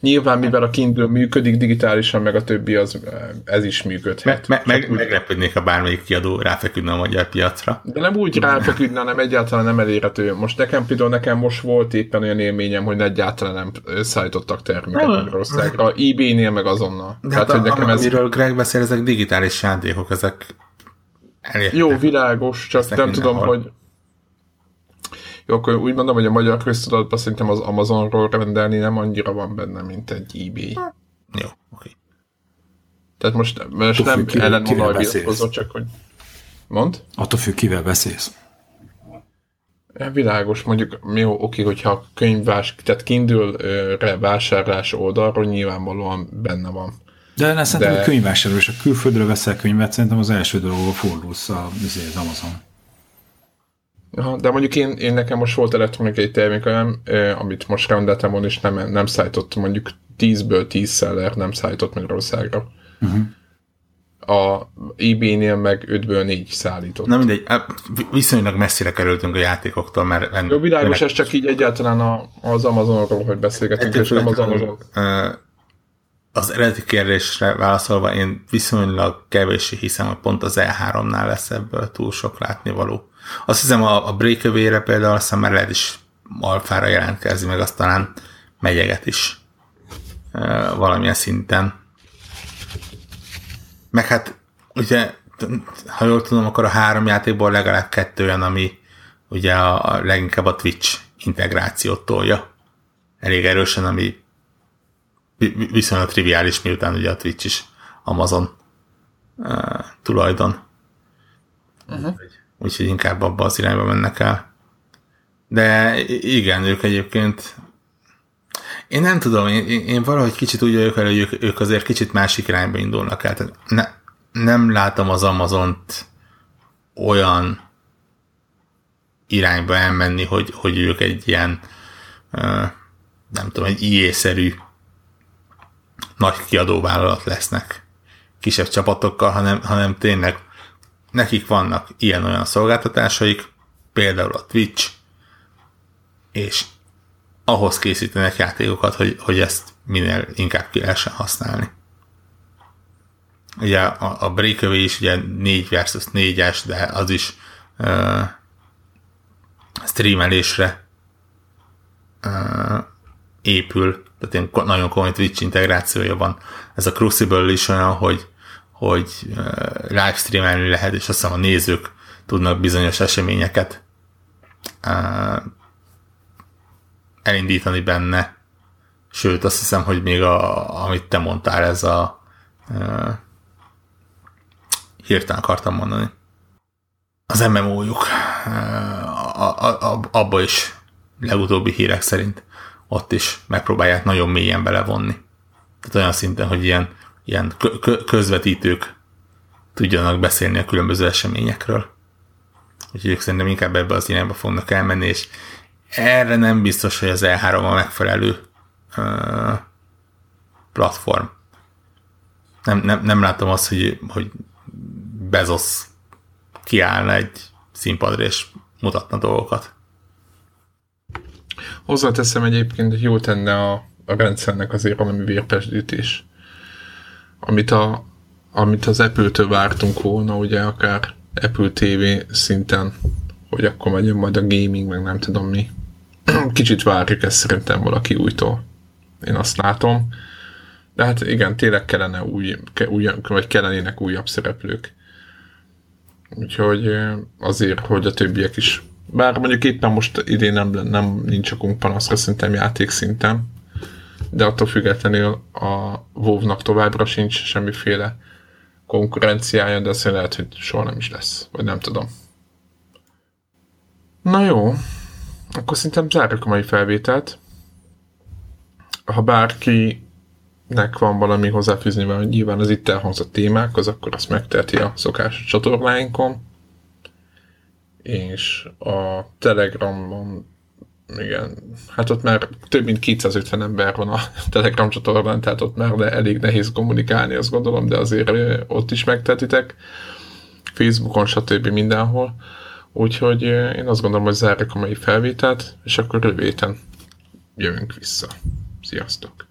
Nyilván, mivel a Kindle működik digitálisan, meg a többi, az, ez is működhet. Me- me- meg, meglepődnék, ha bármelyik kiadó ráfeküdne a magyar piacra. De nem úgy ráfeküdne, hanem egyáltalán nem elérhető. Most nekem például nekem most volt éppen olyan élményem, hogy egyáltalán nem szállítottak terméket Magyarországra. eBay-nél meg azonnal. De Tehát, hát hogy nekem ez... amiről Greg beszél, ezek digitális játékok, ezek elértek. Jó, világos, csak nem tudom, hogy jó, akkor úgy mondom, hogy a magyar köztudatban szerintem az Amazonról rendelni nem annyira van benne, mint egy eBay. Jó, oké. Okay. Tehát most, most nem ellenmondom, hogy csak hogy... Mond? Attól függ, kivel beszélsz. Ja, világos, mondjuk jó, oké, hogyha könyvvás, tehát Kindle-re vásárlás oldalról nyilvánvalóan benne van. De ne szerintem De... a könyvvásárló, és a külföldről veszel könyvet, szerintem az első dolog, fordulsz az Amazon. Aha, de mondjuk én, én nekem most volt elektronikai termékem, eh, amit most rendeltem volna, és nem, nem szállított, mondjuk 10-ből 10 seller nem szállított Magyarországra. Uh-huh. A eBay-nél meg 5-ből 4 szállított. Na mindegy, viszonylag messzire kerültünk a játékoktól, mert... En, Jó, világos, ez csak így egyáltalán a, az Amazonról, hogy beszélgetünk, és nem az Amazon. Az eredeti kérdésre válaszolva, én viszonylag kevéssé hiszem, hogy pont az E3-nál lesz ebből túl sok látnivaló. Azt hiszem a, a Breakaway-re például aztán már lehet is alfára jelentkezni, meg azt talán megyeget is e, valamilyen szinten. Meg hát ugye, ha jól tudom, akkor a három játékból legalább kettő olyan, ami ugye a, a leginkább a Twitch integrációt tolja. Elég erősen, ami viszonylag triviális, miután ugye a Twitch is Amazon uh, tulajdon. Uh-huh úgyhogy inkább abba az irányba mennek el. De igen, ők egyébként én nem tudom, én, én valahogy kicsit úgy vagyok hogy ők, ők azért kicsit másik irányba indulnak el. Tehát ne, nem látom az Amazont olyan irányba elmenni, hogy, hogy ők egy ilyen nem tudom, egy IE-szerű nagy kiadóvállalat lesznek kisebb csapatokkal, hanem, hanem tényleg nekik vannak ilyen-olyan szolgáltatásaik, például a Twitch, és ahhoz készítenek játékokat, hogy, hogy ezt minél inkább ki lehessen használni. Ugye a, a Breakaway is ugye 4 versus 4-es, de az is uh, streamelésre uh, épül, tehát ilyen nagyon komoly Twitch integrációja van. Ez a Crucible is olyan, hogy hogy livestreamelni lehet, és azt hiszem a nézők tudnak bizonyos eseményeket elindítani benne. Sőt, azt hiszem, hogy még a, amit te mondtál, ez a uh, hirtelen akartam mondani. Az MMO-juk uh, abba is legutóbbi hírek szerint ott is megpróbálják nagyon mélyen belevonni. Tehát olyan szinten, hogy ilyen ilyen közvetítők tudjanak beszélni a különböző eseményekről. Úgyhogy ők szerintem inkább ebbe az irányba fognak elmenni, és erre nem biztos, hogy az E3 a megfelelő uh, platform. Nem, nem, nem látom azt, hogy, hogy Bezos kiállna egy színpadra és mutatna dolgokat. Hozzáteszem egyébként, hogy jó tenne a, a rendszernek azért valami vérpesdítés amit, a, amit az Apple-től vártunk volna, ugye akár Apple TV szinten, hogy akkor megyünk majd a gaming, meg nem tudom mi. Kicsit várjuk ezt szerintem valaki újtól. Én azt látom. De hát igen, tényleg kellene új, új vagy kellenének újabb szereplők. Úgyhogy azért, hogy a többiek is bár mondjuk éppen most idén nem, nem nincs okunk panaszra szerintem játékszinten, de attól függetlenül a WoW-nak továbbra sincs semmiféle konkurenciája, de azt lehet, hogy soha nem is lesz, vagy nem tudom. Na jó, akkor szerintem zárjuk a mai felvételt. Ha bárkinek van valami hozzáfűzni, mert nyilván az itt elhangzott témák, az akkor azt megteheti a szokásos csatornáinkon. És a Telegramon igen, hát ott már több mint 250 ember van a Telegram csatornán, tehát ott már de elég nehéz kommunikálni, azt gondolom, de azért ott is megtetitek. Facebookon, stb. mindenhol. Úgyhogy én azt gondolom, hogy zárjuk a mai felvételt, és akkor rövid jövünk vissza. Sziasztok!